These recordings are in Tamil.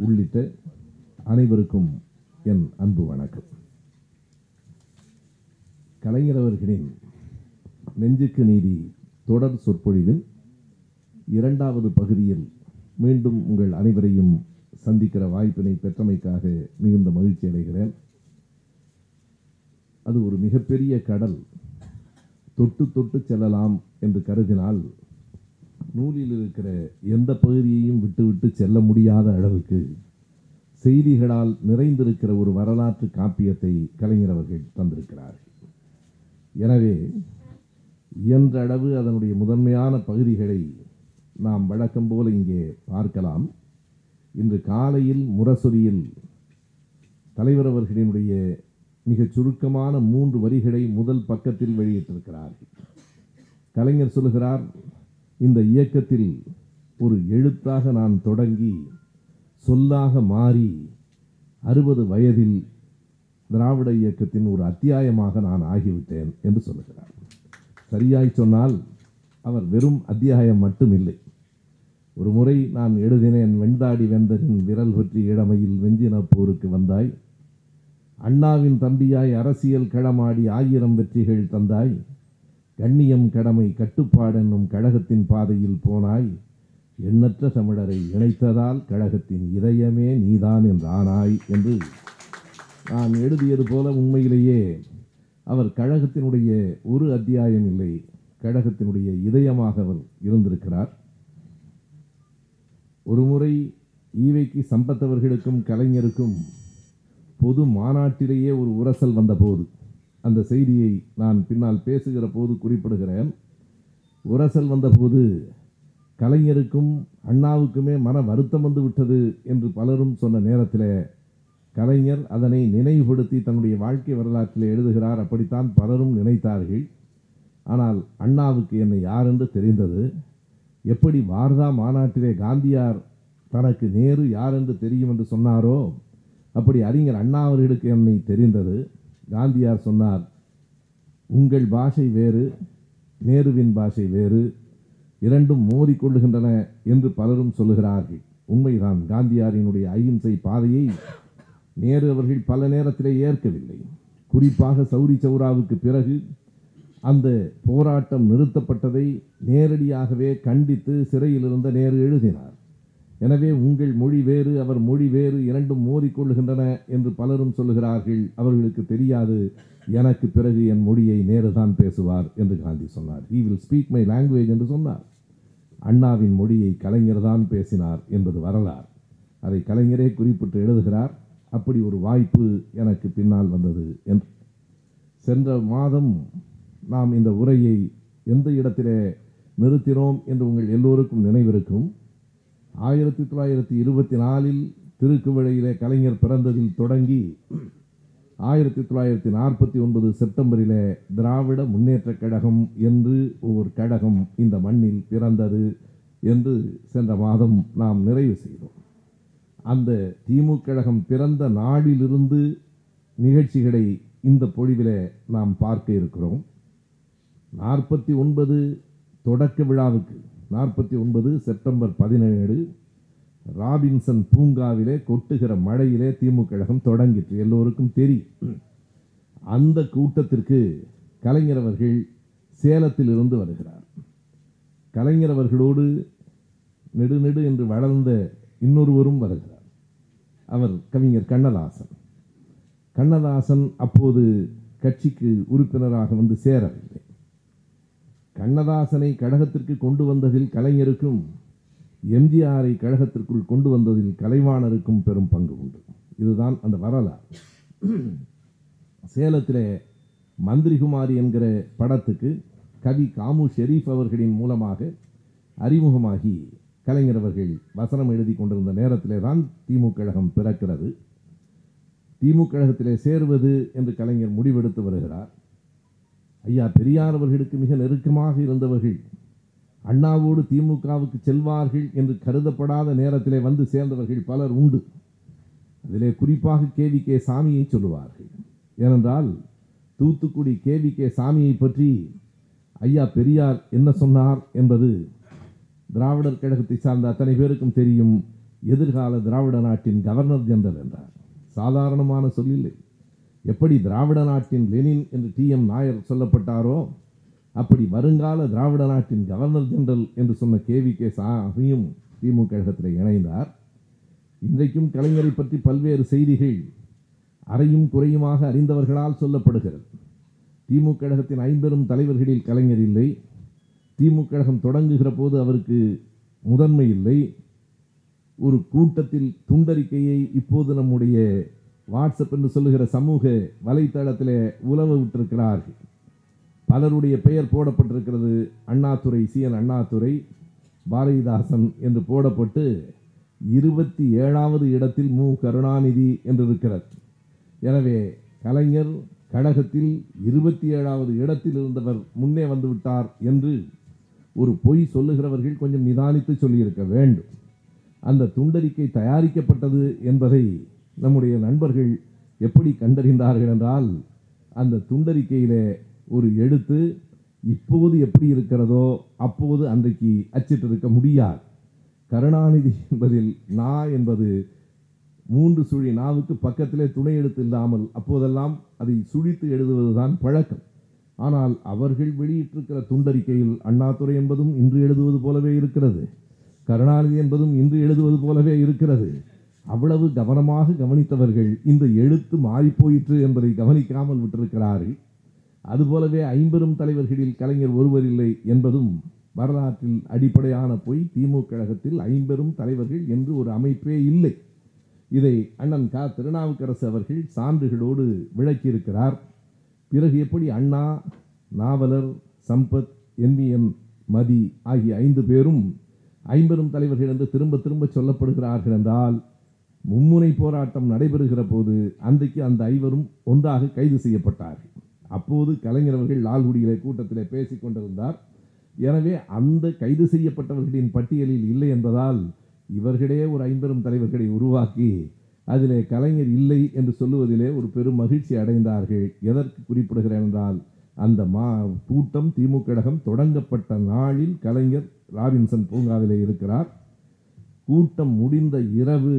உள்ளிட்ட அனைவருக்கும் என் அன்பு வணக்கம். கலைஞர் அவர்களின் நெஞ்சுக்கு நீதி தொடர் சொற்பொழிவின் இரண்டாவது பகுதியில் மீண்டும் உங்கள் அனைவரையும் சந்திக்கிற வாய்ப்பினை பெற்றமைக்காக மிகுந்த மகிழ்ச்சி அடைகிறேன். அது ஒரு மிகப்பெரிய கடல். தொட்டு தொட்டு செல்லலாம் என்று கருதினால் நூலில் இருக்கிற எந்த பகுதியையும் விட்டுவிட்டு செல்ல முடியாத அளவுக்கு செய்திகளால் நிறைந்திருக்கிற ஒரு வரலாற்று காப்பியத்தை கலைஞர் அவர்கள் தந்திருக்கிறார்கள். எனவே இயன்றளவு அதனுடைய முதன்மையான பகுதிகளை நாம் வழக்கம் போல இங்கே பார்க்கலாம். இன்று காலையில் முரசொலியில் தலைவர் அவர்களினுடைய மிகச் சுருக்கமான மூன்று வரிகளை முதல் பக்கத்தில் வெளியிட்டிருக்கிறார்கள். கலைஞர் சொல்லுகிறார் இந்த இயக்கத்தில் ஒரு எழுத்தாக நான் தொடங்கி சொல்லாக மாறி அறுபது வயதில் திராவிட இயக்கத்தின் ஒரு அத்தியாயமாக நான் ஆகிவிட்டேன் என்று சொல்லுகிறார். சரியாய் சொன்னால் அவர் வெறும் அத்தியாயம் மட்டும் இல்லை ஒரு முறை நான் எழுதினேன் வெண்தாடி வெந்தரின் விரல் பற்றி இளமையில் வெஞ்சின போருக்கு வந்தாய். அண்ணாவின் தம்பியாய் அரசியல் களமாடி ஆயிரம் வெற்றிகள் தந்தாய். கண்ணியம் கடமை கட்டுப்பாடு என்னும் கழகத்தின் பாதையில் போனாய். எண்ணற்ற தமிழரை இணைத்ததால் கழகத்தின் இதயமே நீதான் என்றானாய் என்று நான் எழுதியது போல உண்மையிலேயே அவர் கழகத்தினுடைய ஒரு அத்தியாயம் இல்லை கழகத்தினுடைய இதயமாக அவர் இருந்திருக்கிறார். ஒருமுறை ஈவைக்கு சம்பத்தவர்களுக்கும் கலைஞருக்கும் பொது மாநாட்டிலேயே ஒரு உரசல் வந்தபோது அந்த செய்தியை நான் பின்னால் பேசுகிற போது குறிப்பிடுகிறேன். உரசல் வந்தபோது கலைஞருக்கும் அண்ணாவுக்குமே மன வருத்தம் வந்து விட்டது என்று பலரும் சொன்ன நேரத்தில் கலைஞர் அதனை நினைவுபடுத்தி தன்னுடைய வாழ்க்கை வரலாற்றில் எழுதுகிறார் அப்படித்தான் பலரும் நினைத்தார்கள். ஆனால் அண்ணாவுக்கு என்னை யார் என்று தெரிந்தது. எப்படி வார்தா மாநாட்டிலே காந்தியார் தனக்கு நேரு யார் என்று தெரியும் என்று சொன்னாரோ அப்படி அறிஞர் அண்ணா அவர்களுக்கு என்னை தெரிந்தது. காந்தியார் சொன்னார் உங்கள் பாஷை வேறு நேருவின் பாஷை வேறு இரண்டும் மோதிக்கொள்ளுகின்றன என்று பலரும் சொல்லுகிறார்கள். உண்மைதான் காந்தியாரினுடைய அகிம்சை பாதையை நேரு அவர்கள் பல நேரத்திலே ஏற்கவில்லை. குறிப்பாக சௌரி சௌராவுக்கு பிறகு அந்த போராட்டம் நிறுத்தப்பட்டதை நேரடியாகவே கண்டித்து சிறையில் இருந்த நேரு எழுதினார். எனவே உங்கள் மொழி வேறு அவர் மொழி வேறு இரண்டும் மோதிக்கொள்ளுகின்றன என்று பலரும் சொல்லுகிறார்கள். அவர்களுக்கு தெரியாது எனக்கு பிறகு என் மொழியை நேருதான் பேசுவார் என்று காந்தி சொன்னார். He will speak my language என்று சொன்னார். அண்ணாவின் மொழியை கலைஞர் தான் பேசினார் என்பது வரலாறு. அதை கலைஞரே குறிப்பிட்டு எழுதுகிறார். அப்படி ஒரு வாய்ப்பு எனக்கு பின்னால் வந்தது என்று. சென்ற மாதம் நாம் இந்த உரையை எந்த இடத்திலே நிறுத்தினோம் என்று உங்கள் எல்லோருக்கும் நினைவிருக்கும். ஆயிரத்தி தொள்ளாயிரத்தி இருபத்தி நாலில் திருக்குவளையிலே கலைஞர் பிறந்ததில் தொடங்கி ஆயிரத்தி தொள்ளாயிரத்தி நாற்பத்தி ஒன்பது செப்டம்பரிலே திராவிட முன்னேற்றக் கழகம் என்று ஒரு கழகம் இந்த மண்ணில் பிறந்தது என்று சென்ற மாதம் நாம் நிறைவு செய்தோம். அந்த திமுக கழகம் பிறந்த நாளிலிருந்து நிகழ்ச்சிகளை இந்த பொழிவிலே நாம் பார்க்க இருக்கிறோம். நாற்பத்தி ஒன்பது தொடக்க விழாவுக்கு நாற்பத்தி ஒன்பது செப்டம்பர் பதினேழு ராபின்சன் பூங்காவிலே கொட்டுகிற மழையிலே திமுக கழகம் தொடங்கிற்று. எல்லோருக்கும் தெரியும். அந்த கூட்டத்திற்கு கலைஞர் அவர்கள் சேலத்தில் இருந்து வருகிறார். கலைஞர் அவர்களோடு நெடுநெடு என்று வளர்ந்த இன்னொருவரும் வருகிறார். அவர் கவிஞர் கண்ணதாசன். கண்ணதாசன் அப்போது கட்சிக்கு உறுப்பினராக வந்து சேரவில்லை. கண்ணதாசனை கழகத்திற்கு கொண்டு வந்ததில் கலைஞருக்கும் எம்ஜிஆரை கழகத்திற்குள் கொண்டு வந்ததில் கலைவாணருக்கும் பெரும் பங்கு உண்டு. இதுதான் அந்த வரலாறு. சேலத்திலே மந்திரிகுமாரி என்கிற படத்துக்கு கவி காமு ஷெரீஃப் அவர்களின் மூலமாக அறிமுகமாகி கலைஞர் அவர்கள் வசனம் எழுதி கொண்டிருந்த நேரத்திலே தான் திமுக கழகம் பிறக்கிறது. திமுக கழகத்திலே சேருவது என்று கலைஞர் முடிவெடுத்து வருகிறார். ஐயா பெரியார் அவர்களுக்கு மிக நெருக்கமாக இருந்தவர்கள். அண்ணாவோடு திமுகவுக்கு செல்வார்கள் என்று கருதப்படாத நேரத்திலே வந்து சேர்ந்தவர்கள் பலர் உண்டு. அதிலே குறிப்பாக கேவி கே. சாமியை சொல்லுவார்கள். ஏனென்றால் தூத்துக்குடி கேவி கே. சாமியை பற்றி ஐயா பெரியார் என்ன சொன்னார் என்பது திராவிடர் கழகத்தை சார்ந்த அத்தனை பேருக்கும் தெரியும். எதிர்கால திராவிட நாட்டின் கவர்னர் ஜெனரல் என்றார். சாதாரணமான சொல்லில்லை. எப்படி திராவிட நாட்டின் லெனின் என்று டி எம் நாயர் சொல்லப்பட்டாரோ அப்படி வருங்கால திராவிட நாட்டின் கவர்னர் ஜெனரல் என்று சொன்ன கே வி கே சாமியும் திமுக கழகத்தில் இணைந்தார். இன்றைக்கும் கலைஞரை பற்றி பல்வேறு செய்திகள் அறையும் குறையுமாக அறிந்தவர்களால் சொல்லப்படுகிறது. திமுக கழகத்தின் ஐம்பெரும் தலைவர்களில் கலைஞர் இல்லை. திமுக கழகம் தொடங்குகிற போது அவருக்கு முதன்மை இல்லை. ஒரு கூட்டத்தில் துண்டறிக்கையை இப்போது நம்முடைய வாட்ஸ்அப் என்று சொல்லுகிற சமூக வலைத்தளத்தில் உலவ விட்டிருக்கிறார்கள். பலருடைய பெயர் போடப்பட்டிருக்கிறது அண்ணாதுரை சி. என் அண்ணாதுரை பாரதிதாசன் என்று போடப்பட்டு இருபத்தி ஏழாவது இடத்தில் மு. கருணாநிதி என்று இருக்கிறது எனவே கலைஞர் கழகத்தில் இருபத்தி ஏழாவது இடத்தில் இருந்தவர் முன்னே வந்துவிட்டார் என்று ஒரு பொய் சொல்லுகிறவர்கள் கொஞ்சம் நிதானித்து சொல்லியிருக்க வேண்டும். அந்த துண்டறிக்கை தயாரிக்கப்பட்டது என்பதை நம்முடைய நண்பர்கள் எப்படி கண்டறிந்தார்கள் என்றால் அந்த துண்டறிக்கையில் ஒரு எழுத்து இப்போது எப்படி இருக்கிறதோ அப்போது அன்றைக்கு அச்சிட்டிருக்க முடியாது. கருணாநிதி என்பதில் நா என்பது மூன்று சுழி நாவுக்கு பக்கத்திலே துணை எழுத்து இல்லாமல் அப்போதெல்லாம் அதை சுழித்து எழுதுவதுதான் பழக்கம். ஆனால் அவர்கள் வெளியிட்டிருக்கிற துண்டறிக்கையில் அண்ணாதுரை என்பதும் இன்று எழுதுவது போலவே இருக்கிறது. கருணாநிதி என்பதும் இன்று எழுதுவது போலவே இருக்கிறது. அவ்வளவு கவனமாக கவனித்தவர்கள் இந்த எழுத்து மாறிப்போயிற்று என்பதை கவனிக்காமல் விட்டிருக்கிறார்கள் அதுபோலவே ஐம்பெரும் தலைவர்களில் கலைஞர் ஒருவர் இல்லை என்பதும் வரலாற்றில் அடிப்படையான பொய். திமுக கழகத்தில் ஐம்பெரும் தலைவர்கள் என்று ஒரு அமைப்பே இல்லை. இதை அண்ணன் கா. திருநாவுக்கரசு அவர்கள் சான்றுகளோடு விளக்கியிருக்கிறார். பிறகு எப்படி அண்ணா நாவலர் சம்பத் என்விஎம் மதி ஆகிய ஐந்து பேரும் ஐம்பெரும் தலைவர்கள் என்று திரும்ப திரும்ப சொல்லப்படுகிறார்கள் என்றால் மும்முனை போராட்டம் நடைபெறுகிற போது அன்றைக்கு அந்த ஐவரும் ஒன்றாக கைது செய்யப்பட்டார்கள். அப்போது கலைஞர் அவர்கள் லால்குடியிலே கூட்டத்திலே பேசிக் கொண்டிருந்தார். எனவே அந்த கைது செய்யப்பட்டவர்களின் பட்டியலில் இல்லை என்பதால் இவர்களே ஒரு ஐம்பெரும் தலைவர்களை உருவாக்கி அதிலே கலைஞர் இல்லை என்று சொல்லுவதிலே ஒரு பெரும் மகிழ்ச்சி அடைந்தார்கள். எதற்கு குறிப்பிடுகிறேன் என்றால் அந்த மா கூட்டம் திமுக கழகம் தொடங்கப்பட்ட நாளில் கலைஞர் ராபின்சன் பூங்காவிலே இருக்கிறார். கூட்டம் முடிந்த இரவு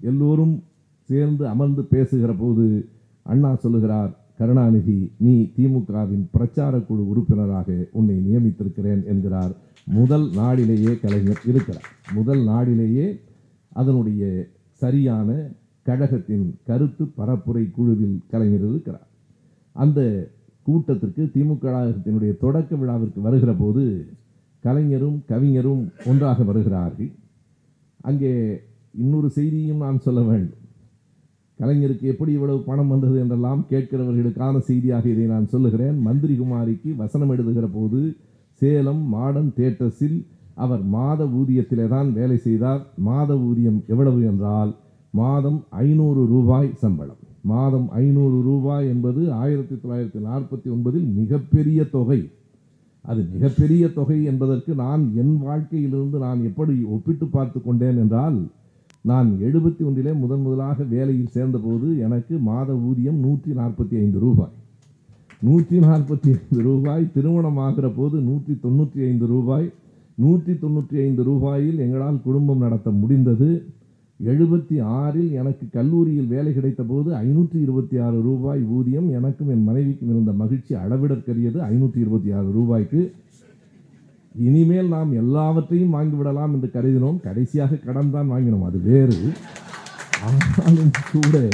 எல்லோரும் சேர்ந்து அமர்ந்து பேசுகிற போது அண்ணா சொல்லுகிறார் கருணாநிதி நீ திமுகவின் பிரச்சார குழு உறுப்பினராக உன்னை நியமித்திருக்கிறேன் என்கிறார் முதல் நாடிலேயே கலைஞர் இருக்கிறார். முதல் நாடிலேயே அதனுடைய சரியான கழகத்தின் கருத்து பரப்புரை குழுவில் கலைஞர் இருக்கிறார். அந்த கூட்டத்திற்கு திமுக கழகத்தினுடைய தொடக்க விழாவிற்கு வருகிற போது கலைஞரும் கவிஞரும் ஒன்றாக வருகிறார்கள். அங்கே இன்னொரு செய்தியும் நான் சொல்ல வேண்டும். கலைஞருக்கு எப்படி இவ்வளவு பணம் வந்தது என்றெல்லாம் கேட்கிறவர்களுக்கான செய்தியாக இதை நான் சொல்லுகிறேன். மந்திரி குமாரிக்கு வசனம் எழுதுகிற போது சேலம் மாடர்ன் தேட்டர்ஸில் அவர் மாத ஊதியத்திலே தான் வேலை செய்தார். மாத ஊதியம் எவ்வளவு என்றால் மாதம் ஐநூறு ரூபாய் சம்பளம். மாதம் ஐநூறு ரூபாய் என்பது ஆயிரத்தி தொள்ளாயிரத்தி நாற்பத்தி ஒன்பதில் மிகப்பெரிய தொகை. அது மிகப்பெரிய தொகை என்பதற்கு நான் என் வாழ்க்கையிலிருந்து நான் எப்படி ஒப்பிட்டு பார்த்து கொண்டேன் என்றால் நான் எழுபத்தி ஒன்றிலே முதன் முதலாக வேலையில் சேர்ந்தபோது எனக்கு மாத ஊதியம் நூற்றி நாற்பத்தி ஐந்து ரூபாய். நூற்றி நாற்பத்தி ஐந்து ரூபாய் திருமணம் ஆகிற போது நூற்றி தொண்ணூற்றி ஐந்து ரூபாய். நூற்றி தொண்ணூற்றி ஐந்து ரூபாயில் எங்களால் குடும்பம் நடத்த முடிந்தது. எழுபத்தி ஆறில் எனக்கு கல்லூரியில் வேலை கிடைத்த போது ஐநூற்றி இருபத்தி ஆறு ரூபாய் ஊதியம் எனக்கும் என் மனைவிக்கும் இருந்த மகிழ்ச்சி அளவிடற்கரியது. ஐநூற்றி இருபத்தி ஆறு ரூபாய்க்கு இனிமேல் நாம் எல்லாவற்றையும் வாங்கிவிடலாம் என்று கருதினோம். கடைசியாக கடன் தான் வாங்கினோம். அது வேறு. ஆனாலும் கூட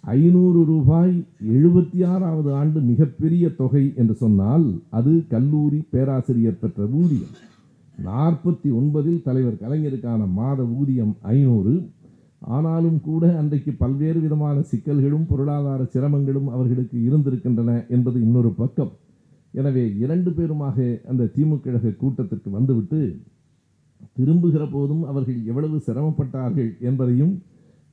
ஐநூறு ரூபாய் எழுபத்தி ஆறாவது ஆண்டு மிகப்பெரிய தொகை என்று சொன்னால் அது கல்லூரி பேராசிரியர் பெற்ற ஊதியம். நாற்பத்தி ஒன்பதில் தலைவர் கலைஞருக்கான மாத ஊதியம் ஐநூறு. ஆனாலும் கூட அன்றைக்கு பல்வேறு விதமான சிக்கல்களும் பொருளாதார சிரமங்களும் அவர்களுக்கு இருந்திருக்கின்றன என்பது இன்னொரு பக்கம். எனவே இரண்டு பேருமாக அந்த திமுக கழக கூட்டத்திற்கு வந்துவிட்டு திரும்புகிற போதும் அவர்கள் எவ்வளவு சிரமப்பட்டார்கள் என்பதையும்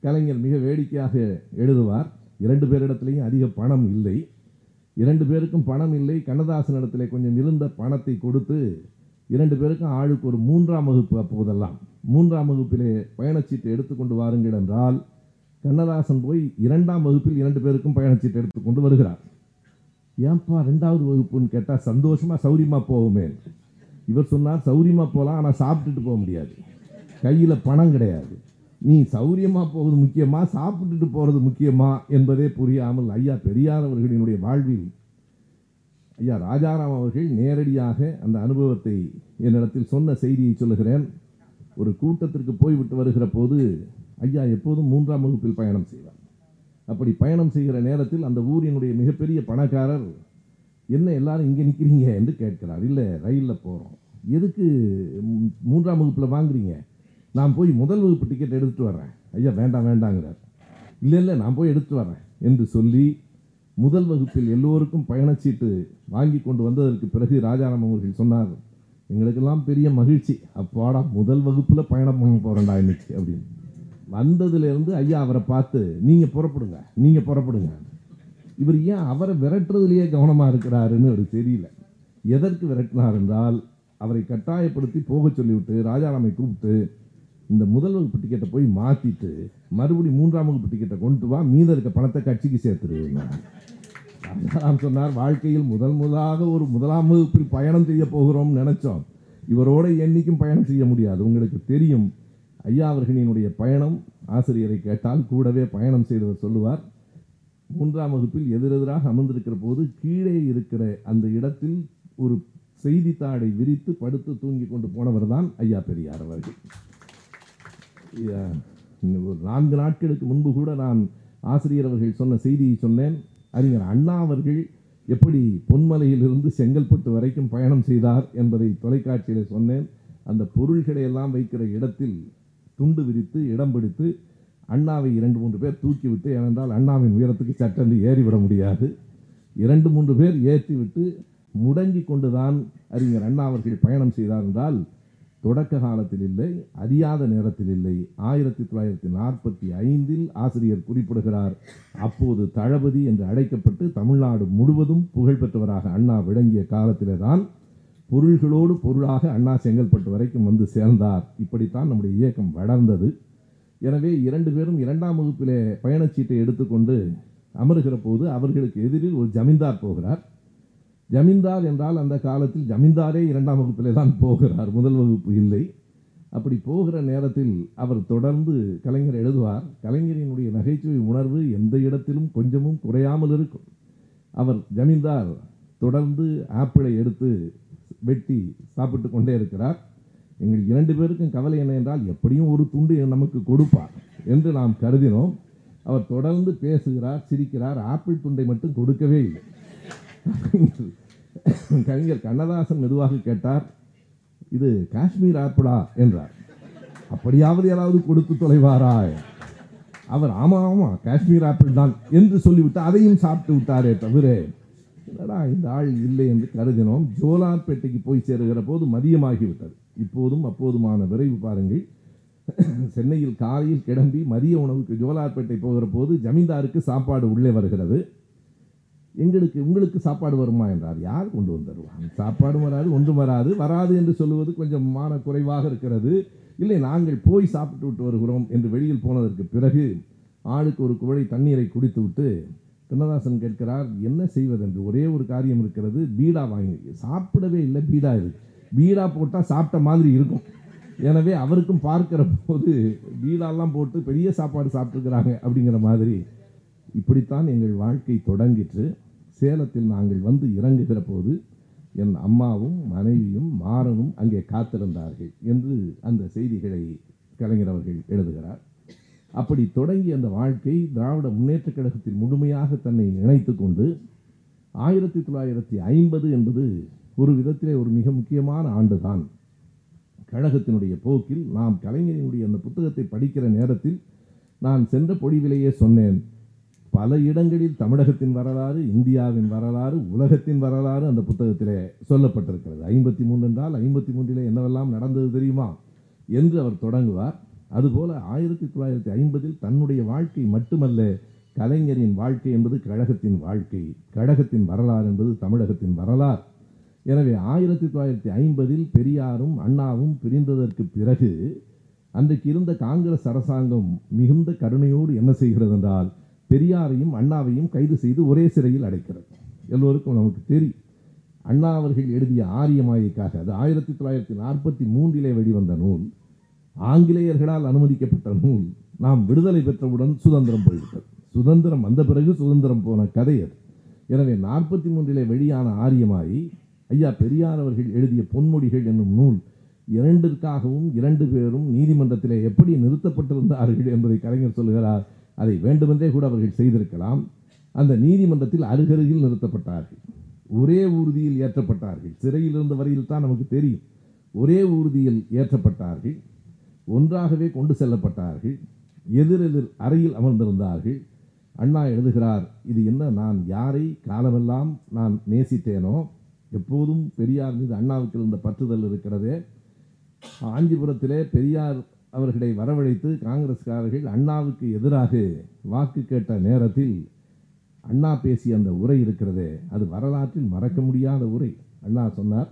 கலைஞர் மிக வேடிக்கையாக எழுதுவார். இரண்டு பேரிடத்திலையும் அதிக பணம் இல்லை. இரண்டு பேருக்கும் பணம் இல்லை. கண்ணதாசன் இடத்திலே கொஞ்சம் இருந்த பணத்தை கொடுத்து இரண்டு பேருக்கும் ஆளுக்கு ஒரு மூன்றாம் வகுப்பு அப்போதெல்லாம். மூன்றாம் வகுப்பிலே பயணச்சீட்டு எடுத்துக்கொண்டு வாருங்கள் என்றால் கண்ணதாசன் போய் இரண்டாம் வகுப்பில் இரண்டு பேருக்கும் பயணச்சீட்டு எடுத்துக்கொண்டு வருகிறார். ஏன்பா ரெண்டாவது வகுப்புன்னு கேட்டால் சந்தோஷமாக சௌரியமாக போகுமே. இவர் சொன்னார் சௌரியமாக போகலாம் ஆனால் சாப்பிட்டுட்டு போக முடியாது. கையில் பணம் கிடையாது. நீ சௌரியமாக போவது முக்கியமாக சாப்பிட்டுட்டு போகிறது முக்கியமா என்பதே புரியாமல் ஐயா பெரியார் அவர்களினுடைய வாழ்வில் ஐயா ராஜாராம் அவர்கள் நேரடியாக அந்த அனுபவத்தை என்னிடத்தில் சொன்ன செய்தியை சொல்லுகிறேன். ஒரு கூட்டத்திற்கு போய்விட்டு வருகிற போது ஐயா எப்போதும் மூன்றாம் வகுப்பில் பயணம் செய்வார். அப்படி பயணம் செய்கிற நேரத்தில் அந்த ஊரினுடைய மிகப்பெரிய பணக்காரர் என்ன எல்லாரும் இங்கே நிற்கிறீங்க என்று கேட்கிறார். இல்லை ரயிலில் போகிறோம் எதுக்கு மூன்றாம் வகுப்பில் வாங்குறீங்க? நான் போய் முதல் வகுப்பு டிக்கெட் எடுத்துகிட்டு வரேன் ஐயா வேண்டாம் வேண்டாங்கிறார். இல்லை இல்லை நான் போய் எடுத்து வரேன் என்று சொல்லி முதல் வகுப்பில் எல்லோருக்கும் பயணச்சீட்டு வாங்கி கொண்டு வந்ததற்கு பிறகு ராஜாராம் அவர்கள் சொன்னார் எங்களுக்கெல்லாம் பெரிய மகிழ்ச்சி. அப்பாடா முதல் வகுப்பில் பயணம் பண்ண போகிறேன்டா இன்னைக்கு அப்படின்னு. வந்ததுலேருந்து ஐயா அவரை பார்த்து நீங்கள் புறப்படுங்க நீங்கள் புறப்படுங்க. இவர் ஏன் அவரை விரட்டுறதுலேயே கவனமாக இருக்கிறாருன்னு அவருக்கு தெரியல. எதற்கு விரட்டினார் என்றால் அவரை கட்டாயப்படுத்தி போக சொல்லிவிட்டு ராஜாராமை கூப்பிட்டு இந்த முதல் வகுப்பு டிக்கெட்டை போய் மாற்றிட்டு மறுபடி மூன்றாம் வகுப்பு டிக்கெட்டை கொண்டு வா மீத இருக்க பணத்தை கட்சிக்கு சேர்த்துருங்க ராஜாராம் சொன்னார் வாழ்க்கையில் முதல் முதலாக ஒரு முதலாம் வகுப்பில் பயணம் செய்ய போகிறோம்னு நினச்சோம். இவரோட என்றைக்கும் பயணம் செய்ய முடியாது. உங்களுக்கு தெரியும் ஐயா அவர்களினுடைய பயணம் ஆசிரியரை கேட்டால் கூடவே பயணம் செய்தவர் சொல்லுவார் மூன்றாம் வகுப்பில் எதிரெதிராக அமர்ந்திருக்கிற போது கீழே இருக்கிற அந்த இடத்தில் ஒரு செய்தித்தாளை விரித்து படுத்து தூங்கி கொண்டு போனவர் தான் ஐயா பெரியார் அவர்கள். ஒரு நான்கு நாட்களுக்கு முன்பு கூட நான் ஆசிரியர் அவர்கள் சொன்ன செய்தியை சொன்னேன். அறிஞர் அண்ணா அவர்கள் எப்படி பொன்மலையிலிருந்து செங்கல்பட்டு வரைக்கும் பயணம் செய்தார் என்பதை தொலைக்காட்சியில் சொன்னேன். அந்த பொருள்களை எல்லாம் வைக்கிற இடத்தில் துண்டு விரித்து இடம் பிடித்து அண்ணாவை இரண்டு மூன்று பேர் தூக்கிவிட்டு ஏனென்றால் அண்ணாவின் உயரத்துக்கு சட்டென்று ஏறிவிட முடியாது. இரண்டு மூன்று பேர் ஏற்றிவிட்டு முடங்கி கொண்டுதான் அறிஞர் அண்ணா அவர்கள் பயணம் செய்தார் என்றால் தொடக்க காலத்தில் இல்லை அறியாத நேரத்தில் இல்லை. ஆயிரத்தி தொள்ளாயிரத்தி நாற்பத்தி ஐந்தில் ஆசிரியர் குறிப்பிடுகிறார் அப்போது தளபதி என்று அழைக்கப்பட்டு தமிழ்நாடு முழுவதும் புகழ்பெற்றவராக அண்ணா விளங்கிய காலத்திலே தான் பொருள்களோடு பொருளாக அண்ணா செங்கல்பட்டு வரைக்கும் வந்து சேர்ந்தார். இப்படித்தான் நம்முடைய இயக்கம் வளர்ந்தது. எனவே இரண்டு பேரும் இரண்டாம் வகுப்பிலே பயணச்சீட்டை எடுத்துக்கொண்டு அமருகிற போது அவர்களுக்கு எதிரில் ஒரு ஜமீன்தார் போகிறார். ஜமீன்தார் என்றால் அந்த காலத்தில் ஜமீன்தாரே இரண்டாம் வகுப்பிலே தான் போகிறார். முதல் வகுப்பு இல்லை. அப்படி போகிற நேரத்தில் அவர் தொடர்ந்து கலைஞர் எழுதுவார். கலைஞரினுடைய நகைச்சுவை உணர்வு எந்த இடத்திலும் கொஞ்சமும் குறையாமல் இருக்கும். அவர் ஜமீன்தார் தொடர்ந்து ஆப்பிளை எடுத்து வெட்டி சாப்பிட்டு கொண்டே இருக்கிறார். எங்கள் இரண்டு பேருக்கும் கவலை என்ன என்றால் எப்படியும் ஒரு துண்டு நமக்கு கொடுப்பார் என்று நாம் கருதினோம். அவர் தொடர்ந்து பேசுகிறார் சிரிக்கிறார் ஆப்பிள் துண்டை மட்டும் கொடுக்கவே இல்லை. கவிஞர் கண்ணதாசன் மெதுவாக கேட்டார் இது காஷ்மீர் ஆப்பிளா? என்றார். அப்படியாவது யாராவது கொடுத்து தொலைவாரா? அவர் ஆமாம் ஆமாம் காஷ்மீர் ஆப்பிள் தான் என்று சொல்லிவிட்டு அதையும் சாப்பிட்டு விட்டாரே தவிர என்னடா இந்த ஆள் இல்லை என்று கருதினோம். ஜோலார்பேட்டைக்கு போய் சேருகிற போது மதியமாகிவிட்டது. இப்போதும் அப்போதுமான விரைவு பாருங்கள். சென்னையில் காலையில் கிளம்பி மதிய உணவுக்கு ஜோலார்பேட்டை போகிற போது ஜமீன்தாருக்கு சாப்பாடு உள்ளே வருகிறது. எங்களுக்கு உங்களுக்கு சாப்பாடு வருமா என்றார். யார் கொண்டு வந்துருவாங்க சாப்பாடும் வராது ஒன்றும் வராது. வராது என்று சொல்லுவது கொஞ்சம் மான குறைவாக இருக்கிறது. இல்லை நாங்கள் போய் சாப்பிட்டு விட்டு வருகிறோம் என்று வெளியில் போனதற்கு பிறகு ஆளுக்கு ஒரு குவளை தண்ணீரை குடித்து விட்டு கண்ணதாசன் கேட்கிறார் என்ன செய்வதென்று? ஒரே ஒரு காரியம் இருக்கிறது பீடா வாங்கி சாப்பிடவே இல்லை பீடா இது. பீடா போட்டால் சாப்பிட்ட மாதிரி இருக்கும். எனவே அவருக்கும் பார்க்கிற போது பீடாலாம் போட்டு பெரிய சாப்பாடு சாப்பிட்ருக்குறாங்க அப்படிங்கிற மாதிரி. இப்படித்தான் எங்கள் வாழ்க்கை தொடங்கிற்று. சேலத்தில் நாங்கள் வந்து இறங்குகிற போது என் அம்மாவும் மனைவியும் மாறனும் அங்கே காத்திருந்தார்கள் என்று அந்த செய்திகளை கலைஞர் அவர்கள் எழுதுகிறார். அப்படி தொடங்கிய அந்த வாழ்க்கை திராவிட முன்னேற்றக் கழகத்தில் முழுமையாக தன்னை இணைத்து கொண்டு ஆயிரத்தி தொள்ளாயிரத்தி ஐம்பது என்பது ஒரு விதத்திலே ஒரு மிக முக்கியமான ஆண்டுதான். கழகத்தினுடைய போக்கில் நாம் கலைஞரினுடைய அந்த புத்தகத்தை படிக்கிற நேரத்தில் நான் சென்ற பொழிவிலேயே சொன்னேன் பல இடங்களில் தமிழகத்தின் வரலாறு இந்தியாவின் வரலாறு உலகத்தின் வரலாறு அந்த புத்தகத்திலே சொல்லப்பட்டிருக்கிறது. ஐம்பத்தி மூன்று என்றால் ஐம்பத்தி மூன்றிலே என்னவெல்லாம் நடந்தது தெரியுமா? என்று அவர் தொடங்குவார். அதுபோல ஆயிரத்தி தொள்ளாயிரத்தி ஐம்பதில் தன்னுடைய வாழ்க்கை மட்டுமல்ல கலைஞரின் வாழ்க்கை என்பது கழகத்தின் வாழ்க்கை கழகத்தின் வரலாறு என்பது தமிழகத்தின் வரலாறு. எனவே ஆயிரத்தி தொள்ளாயிரத்தி ஐம்பதில் பெரியாரும் அண்ணாவும் பிரிந்ததற்கு பிறகு அன்றைக்கு இருந்த காங்கிரஸ் அரசாங்கம் மிகுந்த கருணையோடு என்ன செய்கிறது என்றால் பெரியாரையும் அண்ணாவையும் கைது செய்து ஒரே சிறையில் அடைக்கிறது. எல்லோருக்கும் நமக்கு தெரியும். அண்ணா அவர்கள் எழுதிய ஆரியமாயிக்காக அது ஆயிரத்தி தொள்ளாயிரத்தி நாற்பத்தி மூன்றிலே வெளிவந்த நூல். ஆங்கிலேயர்களால் அனுமதிக்கப்பட்ட நூல் நாம் விடுதலை பெற்றவுடன் சுதந்திரம் போய்விட்டது. சுதந்திரம் வந்த பிறகு சுதந்திரம் போன கதை அது. எனவே நாற்பத்தி மூன்றிலே வெளியான ஆரியமாயி ஐயா பெரியார் அவர்கள் எழுதிய பொன்மொழிகள் என்னும் நூல் இரண்டிற்காகவும் இரண்டு பேரும் நீதிமன்றத்திலே எப்படி நிறுத்தப்பட்டிருந்தார்கள் என்பதை கலைஞர் சொல்லுகிறார் அதை வேண்டுமென்றே கூட அவர்கள் செய்திருக்கலாம். அந்த நீதிமன்றத்தில் அருகருகில் நிறுத்தப்பட்டார்கள். ஒரே ஊர்தியில் ஏற்றப்பட்டார்கள். சிறையில் இருந்த வரையில் தான் நமக்கு தெரியும். ஒரே ஊர்தியில் ஏற்றப்பட்டார்கள். ஒன்றாகவே கொண்டு செல்லப்பட்டார்கள். எதிரெதிர் அறையில் அமர்ந்திருந்தார்கள். அண்ணா எழுதுகிறார் இது என்ன நான் யாரை காலமெல்லாம் நான் நேசித்தேனோ? எப்போதும் பெரியார் மீது அண்ணாவுக்கு இருந்த பற்றுதல் இருக்கிறதே. காஞ்சிபுரத்திலே பெரியார் அவர்களை வரவழைத்து காங்கிரஸ்காரர்கள் அண்ணாவுக்கு எதிராக வாக்கு கேட்ட நேரத்தில் அண்ணா பேசிய அந்த உரை இருக்கிறதே. அது வரலாற்றில் மறக்க முடியாத உரை. அண்ணா சொன்னார்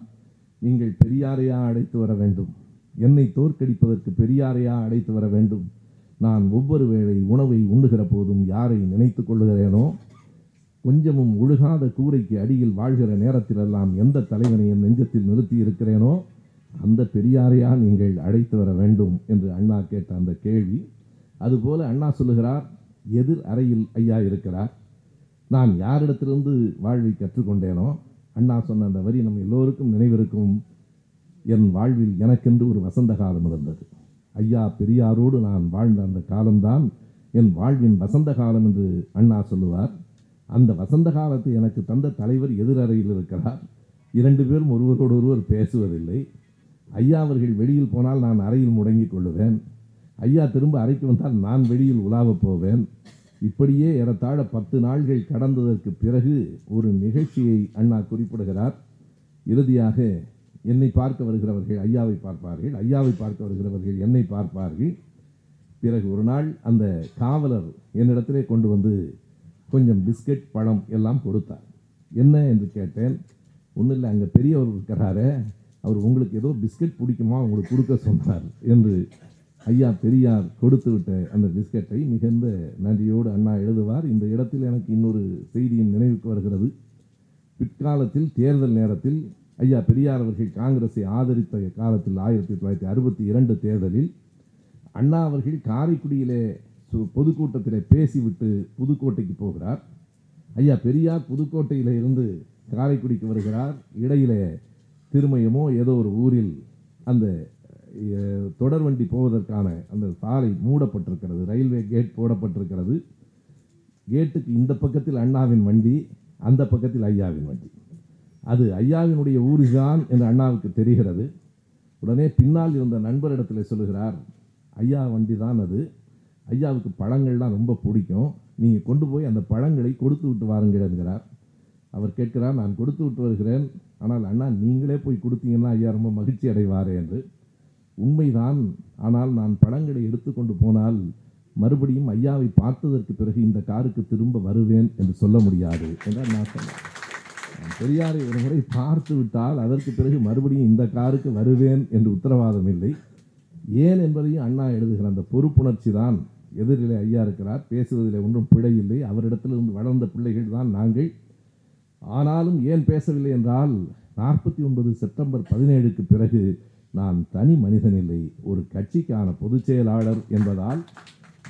நீங்கள் பெரியாரையா அழைத்து வர வேண்டும்? என்னை தோற்கடிப்பதற்கு பெரியாரையா அழைத்து வர வேண்டும்? நான் ஒவ்வொரு வேளை உணவை உண்ணுகிற போதும் யாரை நினைத்து கொள்ளுகிறேனோ? கொஞ்சமும் ஒழுகாத கூரைக்கு அடியில் வாழ்கிற நேரத்திலெல்லாம் எந்த தலைவனை என் நெஞ்சத்தில் நிறுத்தி இருக்கிறேனோ அந்த பெரியாரையா நீங்கள் அழைத்து வர வேண்டும் என்று அண்ணா கேட்ட அந்த கேள்வி. அதுபோல அண்ணா சொல்லுகிறார் எதிர் அறையில் ஐயா இருக்கிறார். நான் யாரிடத்திலிருந்து வாழ்வை கற்றுக்கொண்டேனோ? அண்ணா சொன்ன அந்த வரி நம்ம எல்லோருக்கும் நினைவிருக்கும். என் வாழ்வில் எனக்கென்று ஒரு வசந்த காலம் இருந்தது. ஐயா பெரியாரோடு நான் வாழ்ந்த அந்த காலம்தான் என் வாழ்வின் வசந்த காலம் என்று அண்ணா சொல்லுவார். அந்த வசந்த காலத்தை எனக்கு தந்த தலைவர் எதிரறையில் இருக்கிறார். இரண்டு பேரும் ஒருவரோடு ஒருவர் பேசுவதில்லை. ஐயா அவர்கள் வெளியில் போனால் நான் அறையில் முடங்கிக் கொள்ளுவேன். ஐயா திரும்ப அறைக்கு வந்தால் நான் வெளியில் உலாவப் போவேன். இப்படியே ஏறத்தாழ பத்து நாள்கள் கடந்ததற்கு பிறகு ஒரு நிகழ்ச்சியை அண்ணா குறிப்பிடுகிறார். இறுதியாக என்னை பார்க்க வருகிறவர்கள் ஐயாவை பார்ப்பார்கள். ஐயாவை பார்க்க வருகிறவர்கள் என்னை பார்ப்பார்கள். பிறகு ஒரு நாள் அந்த காவலர் என்னிடத்திலே கொண்டு வந்து கொஞ்சம் பிஸ்கட் பழம் எல்லாம் கொடுத்தார். என்ன என்று கேட்டேன் ஒன்றும் இல்லை அங்கே பெரியவர் இருக்கிறாரே அவர் உங்களுக்கு ஏதோ பிஸ்கட் பிடிக்குமா உங்களுக்கு கொடுக்க சொன்னார் என்று ஐயா பெரியார் கொடுத்து விட்ட அந்த பிஸ்கட்டை மிகுந்த நன்றியோடு அண்ணா எழுதுவார். இந்த இடத்தில் எனக்கு இன்னொரு செய்தியும் நினைவுக்கு வருகிறது. பிற்காலத்தில் தேர்தல் நேரத்தில் ஐயா பெரியார் அவர்கள் காங்கிரஸை ஆதரித்த காலத்தில் ஆயிரத்தி தொள்ளாயிரத்தி அறுபத்தி இரண்டு தேர்தலில் அண்ணா அவர்கள் காரைக்குடியிலே சு- பொதுக்கூட்டத்திலே பேசிவிட்டு புதுக்கோட்டைக்கு போகிறார். ஐயா பெரியார் புதுக்கோட்டையில் இருந்து காரைக்குடிக்கு வருகிறார். இடையிலே திருமயமோ ஏதோ ஒரு ஊரில் அந்த தொடர் வண்டி போவதற்கான அந்த சாலை மூடப்பட்டிருக்கிறது. ரயில்வே கேட் போடப்பட்டிருக்கிறது. கேட்டுக்கு இந்த பக்கத்தில் அண்ணாவின் வண்டி அந்த பக்கத்தில் ஐயாவின் வண்டி. அது ஐயாவினுடைய ஊருதான் என்று அண்ணாவுக்கு தெரிகிறது. உடனே பின்னால் இருந்த நண்பரிடத்தில் சொல்லுகிறார் ஐயா வண்டி தான் அது. ஐயாவுக்கு பழங்கள்லாம் ரொம்ப பிடிக்கும். நீங்கள் கொண்டு போய் அந்த பழங்களை கொடுத்து விட்டு வாருங்கள் என்கிறார். அவர் கேட்கிறார் நான் கொடுத்து விட்டு வருகிறேன். ஆனால் அண்ணா நீங்களே போய் கொடுத்தீங்கன்னா ஐயா ரொம்ப மகிழ்ச்சி அடைவாரே என்று. உண்மைதான். ஆனால் நான் பழங்களை எடுத்துக்கொண்டு போனால் மறுபடியும் ஐயாவை பார்த்ததற்கு பிறகு இந்த காருக்கு திரும்ப வருவேன் என்று சொல்ல முடியாது என்றால் நான் சொன்னேன் பெரியாரை ஒரு முறை பார்த்து விட்டால் அதற்கு பிறகு மறுபடியும் இந்த காருக்கு வருவேன் என்று உத்தரவாதம் இல்லை. ஏன் என்பதையும் அண்ணா எழுதுகிற அந்த பொறுப்புணர்ச்சி தான் எதிரிலே ஐயா இருக்கிறார். பேசுவதில் ஒன்றும் பிழை இல்லை. அவரிடத்திலிருந்து வளர்ந்த பிள்ளைகள் தான் நாங்கள். ஆனாலும் ஏன் பேசவில்லை என்றால் நாற்பத்தி ஒன்பது செப்டம்பர் பதினேழுக்கு பிறகு நான் தனி மனிதன் இல்லை. ஒரு கட்சிக்கான பொதுச் செயலாளர் என்பதால்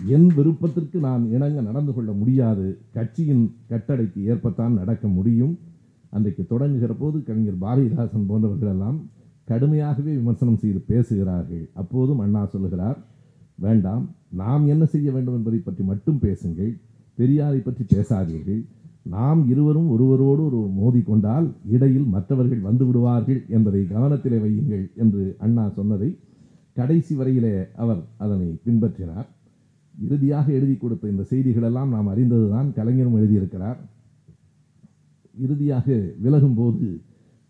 என் விருப்பத்திற்கு நான் இணங்க நடந்து கொள்ள முடியாது. கட்சியின் கட்டளைக்கு ஏற்பத்தான் நடக்க முடியும். அன்றைக்கு தொடங்குகிற போது கவிஞர் பாரதிதாசன் போன்றவர்களெல்லாம் கடுமையாகவே விமர்சனம் செய்து பேசுகிறார்கள். அப்போதும் அண்ணா சொல்லுகிறார் வேண்டாம் நாம் என்ன செய்ய வேண்டும் என்பதை பற்றி மட்டும் பேசுங்கள் பெரியாரை பற்றி பேசாதீர்கள். நாம் இருவரும் ஒருவரோடு ஒரு மோதி கொண்டால் இடையில் மற்றவர்கள் வந்து விடுவார்கள் என்பதை கவனத்திலே வையுங்கள் என்று அண்ணா சொன்னதை கடைசி வரையிலே அவர் அதனை பின்பற்றினார். இறுதியாக எழுதி கொடுத்த இந்த செய்திகளெல்லாம் நாம் அறிந்ததுதான் கலைஞரும் எழுதியிருக்கிறார். இறுதியாக விலகும்போது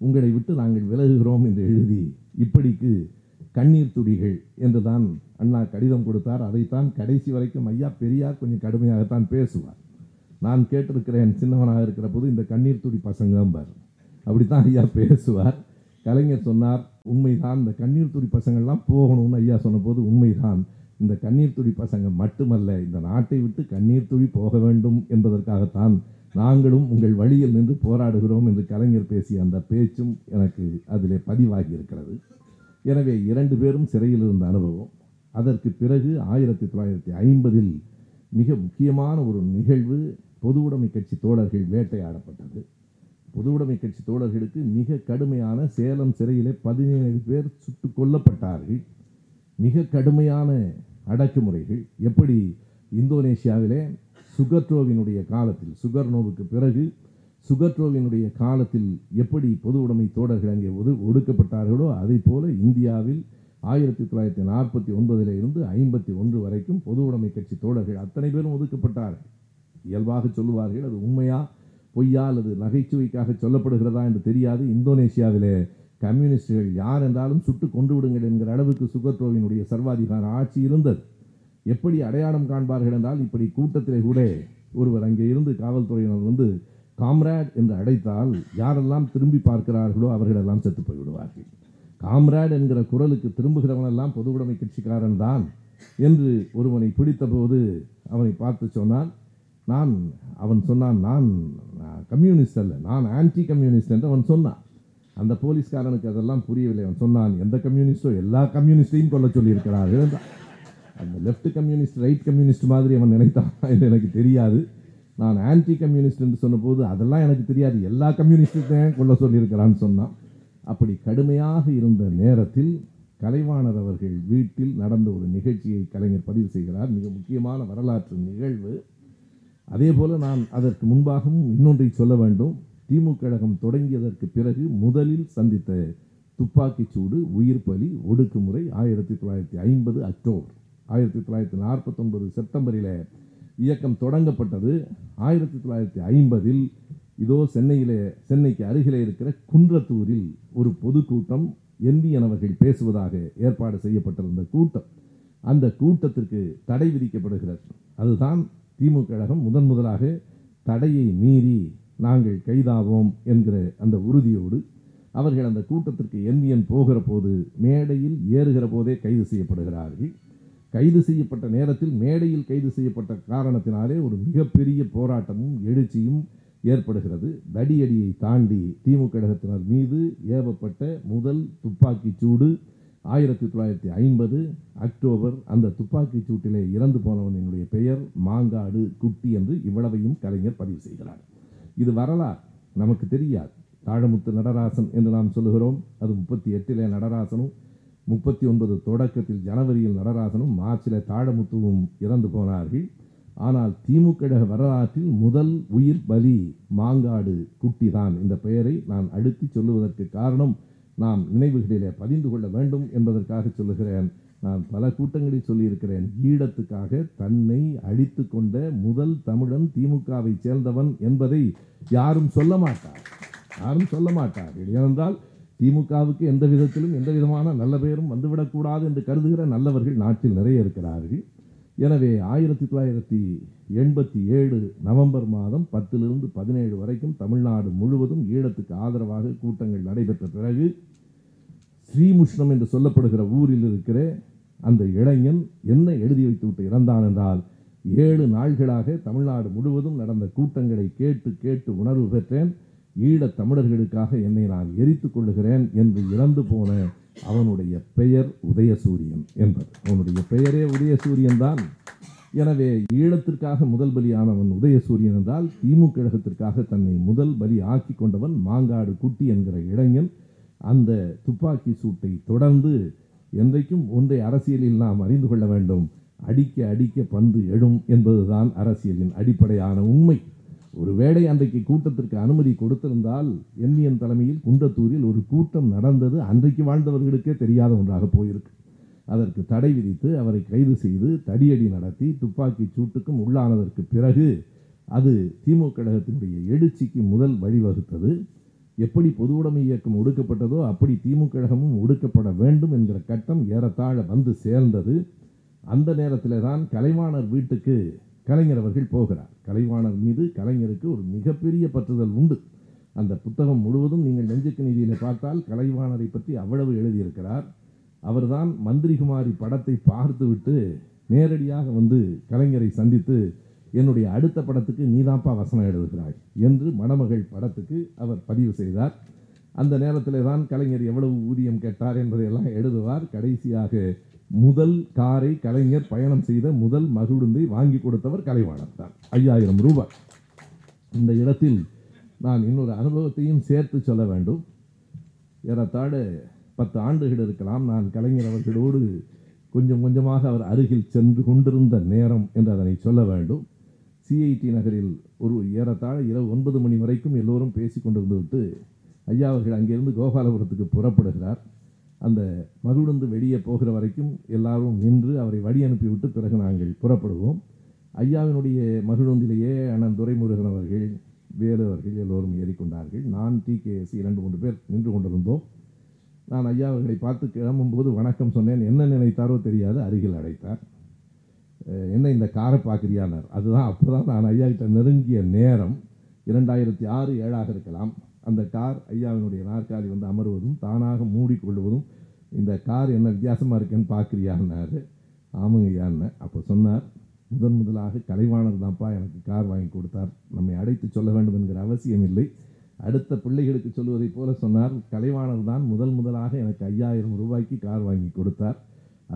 உங்களை விட்டு நாங்கள் விலகுகிறோம் என்று எழுதி இப்படிக்கு கண்ணீர் துடிகள் என்றுதான் அண்ணா கடிதம் கொடுத்தார். அதைத்தான் கடைசி வரைக்கும் ஐயா பெரியார் கொஞ்சம் கடுமையாகத்தான் பேசுவார். நான் கேட்டிருக்கிறேன் சின்னவனாக இருக்கிற போது இந்த கண்ணீர் துடி பசங்கம்பார் அப்படித்தான் ஐயா பேசுவார். கலைஞர் சொன்னார் உண்மைதான் இந்த கண்ணீர் துடி பசங்கள்லாம் போகணும்னு ஐயா சொன்னபோது உண்மைதான். இந்த கண்ணீர் துடி பசங்க மட்டுமல்ல இந்த நாட்டை விட்டு கண்ணீர் துடி போக வேண்டும் என்பதற்காகத்தான் நாங்களும் உங்கள் வழியில் நின்று போராடுகிறோம் என்று கலைஞர் பேசிய அந்த பேச்சும் எனக்கு அதிலே பதிவாகி இருக்கிறது. எனவே இரண்டு பேரும் சிறையில் இருந்த அனுபவம் அதற்கு பிறகு ஆயிரத்தி தொள்ளாயிரத்தி ஐம்பதில் மிக முக்கியமான ஒரு நிகழ்வு பொது உடைமை கட்சி தோழர்கள் வேட்டையாடப்பட்டது. பொது உடைமை கட்சி தோழர்களுக்கு மிக கடுமையான சேலம் சிறையிலே பதினேழு பேர் சுட்டு கொல்லப்பட்டார்கள். மிக கடுமையான அடக்குமுறைகள். எப்படி இந்தோனேஷியாவிலே சுகர்ட்ரோவினுடைய காலத்தில் சுகர் நோவுக்கு பிறகு சுகர்ட்ரோவினுடைய காலத்தில் எப்படி பொது உடைமை தோடர்கள் அங்கே ஒது ஒடுக்கப்பட்டார்களோ அதை போல இந்தியாவில் ஆயிரத்தி தொள்ளாயிரத்தி நாற்பத்தி ஒன்பதில் இருந்து ஐம்பத்தி ஒன்று வரைக்கும் பொது உடைமை கட்சி தோழர்கள் அத்தனை பேரும் ஒதுக்கப்பட்டார்கள். இயல்பாக சொல்லுவார்கள் அது உண்மையா பொய்யா அல்லது நகைச்சுவைக்காக சொல்லப்படுகிறதா என்று தெரியாது. இந்தோனேஷியாவிலே கம்யூனிஸ்டுகள் யார் என்றாலும் சுட்டு கொண்டு விடுங்கள் என்கிற அளவுக்கு சுகர்ட்ரோவினுடைய சர்வாதிகார ஆட்சி இருந்தது. எப்படி அடையாளம் காண்பார்கள் என்றால் இப்படி கூட்டத்திலே கூட ஒருவர் அங்கே இருந்து காவல்துறையினர் வந்து காம்ரேட் என்று அழைத்தால் யாரெல்லாம் திரும்பி பார்க்கிறார்களோ அவர்களெல்லாம் செத்து போய்விடுவார்கள். காம்ரேட் என்கிற குரலுக்கு திரும்புகிறவனெல்லாம் பொது உடைமை கட்சிக்காரன் தான் என்று ஒருவனை பிடித்தபோது அவனை பார்த்து சொன்னான் நான் அவன் சொன்னான் நான் கம்யூனிஸ்ட் அல்ல நான் ஆன்டி கம்யூனிஸ்ட் என்று அவன் சொன்னான். அந்த போலீஸ்காரனுக்கு அதெல்லாம் புரியவில்லை. அவன் சொன்னான் எந்த கம்யூனிஸ்டோ எல்லா கம்யூனிஸ்டையும் கொல்ல சொல்லியிருக்கிறார்கள் தான் அந்த லெஃப்ட் கம்யூனிஸ்ட் ரைட் கம்யூனிஸ்ட் மாதிரி அவன் நினைத்தான் என்று எனக்கு தெரியாது. நான் ஆன்டி கம்யூனிஸ்ட் என்று சொன்னபோது அதெல்லாம் எனக்கு தெரியாது. எல்லா கம்யூனிஸ்ட்டையும் கொள்ள சொல்லியிருக்கிறான்னு சொன்னான். அப்படி கடுமையாக இருந்த நேரத்தில் கலைவாணர் அவர்கள் வீட்டில் நடந்த ஒரு நிகழ்ச்சியை கலைஞர் பதிவு செய்கிறார். மிக முக்கியமான வரலாற்று நிகழ்வு. அதே போல் நான் அதற்கு முன்பாகவும் இன்னொன்றை சொல்ல வேண்டும். திமுக கழகம் தொடங்கியதற்கு பிறகு முதலில் சந்தித்த துப்பாக்கிச் சூடு உயிர் பலி ஒடுக்குமுறை ஆயிரத்தி தொள்ளாயிரத்தி ஐம்பது அக்டோபர். ஆயிரத்தி தொள்ளாயிரத்தி நாற்பத்தொன்பது செப்டம்பரில் இயக்கம் தொடங்கப்பட்டது. ஆயிரத்தி தொள்ளாயிரத்தி ஐம்பதில் இதோ சென்னையிலே சென்னைக்கு அருகிலே இருக்கிற குன்றத்தூரில் ஒரு பொதுக்கூட்டம் என்விஎன் அவர்கள் பேசுவதாக ஏற்பாடு செய்யப்பட்டிருந்த கூட்டம். அந்த கூட்டத்திற்கு தடை விதிக்கப்படுகிறது. அதுதான் திமுக கழகம் முதன் முதலாக தடையை மீறி நாங்கள் கைதாவோம் என்கிற அந்த உறுதியோடு அவர்கள் அந்த கூட்டத்திற்கு என்விஎன் போகிற போது மேடையில் ஏறுகிற போதே கைது செய்யப்படுகிறார்கள். கைது செய்யப்பட்ட நேரத்தில் மேடையில் கைது செய்யப்பட்ட காரணத்தினாலே ஒரு மிகப்பெரிய போராட்டமும் எழுச்சியும் ஏற்படுகிறது. தடியடியை தாண்டி திமுக கழகத்தினர் மீது ஏவப்பட்ட முதல் துப்பாக்கிச் சூடு ஆயிரத்தி தொள்ளாயிரத்தி ஐம்பது அக்டோபர். அந்த துப்பாக்கிச் சூட்டிலே இறந்து போனவனினுடைய பெயர் மாங்காடு குட்டி என்று இவ்வளவையும் கலைஞர் பதிவு செய்கிறார். இது வரலாறு. நமக்கு தெரியாது. தாழமுத்து நடராசன் என்று நாம் சொல்லுகிறோம். அது முப்பத்தி எட்டிலே நடராசனும் முப்பத்தி ஒன்பது தொடக்கத்தில் ஜனவரியில் நடராசனும் மார்ச்சில் தாழமுத்துவும் இறந்து போனார்கள். ஆனால் திமுக வரலாற்றில் முதல் உயிர் பலி மாங்காடு குட்டி தான் இந்த பெயரை நான் அழுத்தி சொல்லுவதற்கு காரணம் நாம் நினைவுகளிலே பதிந்து கொள்ள வேண்டும் என்பதற்காக சொல்லுகிறேன். நான் பல கூட்டங்களில் சொல்லியிருக்கிறேன். ஈழத்துக்காக தன்னை அழித்து கொண்ட முதல் தமிழன் திமுகவை சேர்ந்தவன் என்பதை யாரும் சொல்ல மாட்டார். யாரும் சொல்ல மாட்டார்கள். ஏனென்றால் திமுகவுக்கு எந்த விதத்திலும் எந்த விதமான நல்ல பெயரும் வந்துவிடக்கூடாது என்று கருதுகிற நல்லவர்கள் நாட்டில் நிறைய இருக்கிறார்கள். எனவே ஆயிரத்தி தொள்ளாயிரத்தி எண்பத்தி ஏழு நவம்பர் மாதம் பத்திலிருந்து பதினேழு வரைக்கும் தமிழ்நாடு முழுவதும் ஈழத்துக்கு ஆதரவாக கூட்டங்கள் நடைபெற்ற பிறகு ஸ்ரீமுஷ்ணம் என்று சொல்லப்படுகிற ஊரில் இருக்கிற அந்த இளைஞன் என்ன எழுதி வைத்து விட்டு இறந்தான் என்றால் ஏழு நாள்களாக தமிழ்நாடு முழுவதும் நடந்த கூட்டங்களை கேட்டு கேட்டு உணர்வு பெற்றேன். ஈழத் தமிழர்களுக்காக என்னை நான் எரித்துக் கொள்ளுகிறேன் என்று இறந்து போன அவனுடைய பெயர் உதயசூரியன் என்பது. அவனுடைய பெயரே உதயசூரியன் தான். எனவே ஈழத்திற்காக முதல் பலியானவன் உதயசூரியன் என்றால் திமுக கழகத்திற்காக தன்னை முதல் பலி ஆக்கி கொண்டவன் மாங்காடு குட்டி என்கிற இளைஞன். அந்த துப்பாக்கி சூட்டை தொடர்ந்து என்றைக்கும் ஒன்றை அரசியலில் நாம் அறிந்து கொள்ள வேண்டும். அடிக்க அடிக்க பந்து எழும் என்பதுதான் அரசியலின் அடிப்படையான உண்மை. ஒருவேளை அன்றைக்கு கூட்டத்திற்கு அனுமதி கொடுத்திருந்தால் எம்மியன் தலைமையில் குன்றத்தூரில் ஒரு கூட்டம் நடந்தது அன்றைக்கு வாழ்ந்தவர்களுக்கே தெரியாத ஒன்றாக போயிருக்கு. அதற்கு தடை விதித்து அவரை கைது செய்து தடியடி நடத்தி துப்பாக்கி சூட்டுக்கும் உள்ளானதற்கு பிறகு அது திமுக கழகத்தினுடைய எழுச்சிக்கு முதல் வழிவகுத்தது. எப்படி பொது உடைமை இயக்கம் ஒடுக்கப்பட்டதோ அப்படி திமுக கழகமும் ஒடுக்கப்பட வேண்டும் என்கிற கட்டம் ஏறத்தாழ வந்து சேர்ந்தது. அந்த நேரத்தில் தான் கலைவாணர் வீட்டுக்கு கலைஞர் அவர்கள் போகிறார். கலைவாணர் மீது கலைஞருக்கு ஒரு மிகப்பெரிய பற்றுதல் உண்டு. அந்த புத்தகம் முழுவதும் நீங்கள் நெஞ்சுக்கு நீதியில் பார்த்தால் கலைவாணரை பற்றி அவ்வளவு எழுதியிருக்கிறார். அவர்தான் மந்திரிகுமாரி படத்தை பார்த்துவிட்டு நேரடியாக வந்து கலைஞரை சந்தித்து என்னுடைய அடுத்த படத்துக்கு நீதாப்பா வசனம் எழுதுகிறாய் என்று மணமகள் படத்துக்கு அவர் பதிவு செய்தார். அந்த நேரத்தில் தான் கலைஞர் எவ்வளவு ஊதியம் கேட்டார் என்பதையெல்லாம் எழுதுவார். கடைசியாக முதல் காரை கலைஞர் பயணம் செய்த முதல் மகிழுந்தை வாங்கி கொடுத்தவர் கலைவாணர் தான். ஐயாயிரம் ரூபாய். இந்த இடத்தில் நான் இன்னொரு அனுபவத்தையும் சேர்த்து சொல்ல வேண்டும். ஏறத்தாழ பத்து ஆண்டுகள் இருக்கலாம் நான் கலைஞர் அவர்களோடு கொஞ்சம் கொஞ்சமாக அவர் அருகில் சென்று கொண்டிருந்த நேரம் என்று அதனை சொல்ல வேண்டும். சிஐடி நகரில் ஒரு ஏறத்தாழ இரவு ஒன்பது மணி வரைக்கும் எல்லோரும் பேசி கொண்டிருந்து விட்டு ஐயா அவர்கள் அங்கிருந்து கோபாலபுரத்துக்கு புறப்படுகிறார். அந்த மகிழுந்து வெளியே போகிற வரைக்கும் எல்லாரும் நின்று அவரை வழி அனுப்பிவிட்டு பிறகு நாங்கள் புறப்படுவோம். ஐயாவினுடைய மகிழுந்திலேயே அண்ணன் துரைமுருகன் அவர்கள் வேலு அவர்கள் எல்லோரும் ஏறிக்கொண்டார்கள். நான் டி இரண்டு மூன்று பேர் நின்று கொண்டிருந்தோம். நான் ஐயா அவர்களை பார்த்து கிளம்பும்போது வணக்கம் சொன்னேன். என்ன நினைத்தாரோ தெரியாது அருகில் அடைத்தார் என்ன இந்த காரை பார்க்குறியானார் அதுதான் அப்போ தான் நான் ஐயா கிட்ட நெருங்கிய நேரம். இரண்டாயிரத்தி ஆறு ஏழாக இருக்கலாம். அந்த கார் ஐயாவினுடைய நாற்காலி வந்து அமர்வதும் தானாக மூடிக்கொள்வதும் இந்த கார் என்ன வித்தியாசமாக இருக்கேன்னு பார்க்குறியான்னாரு ஆமாங்க ஐயான்னு அப்போ சொன்னார் முதன் முதலாக கலைவாணர் தான்ப்பா எனக்கு கார் வாங்கி கொடுத்தார். நம்மை அடைத்து சொல்ல வேண்டும் என்கிற அவசியம் இல்லை. அடுத்த பிள்ளைகளுக்கு சொல்வதைப் போல சொன்னார் கலைவாணர் தான் முதல் முதலாக எனக்கு ஐயாயிரம் ரூபாய்க்கு கார் வாங்கி கொடுத்தார்.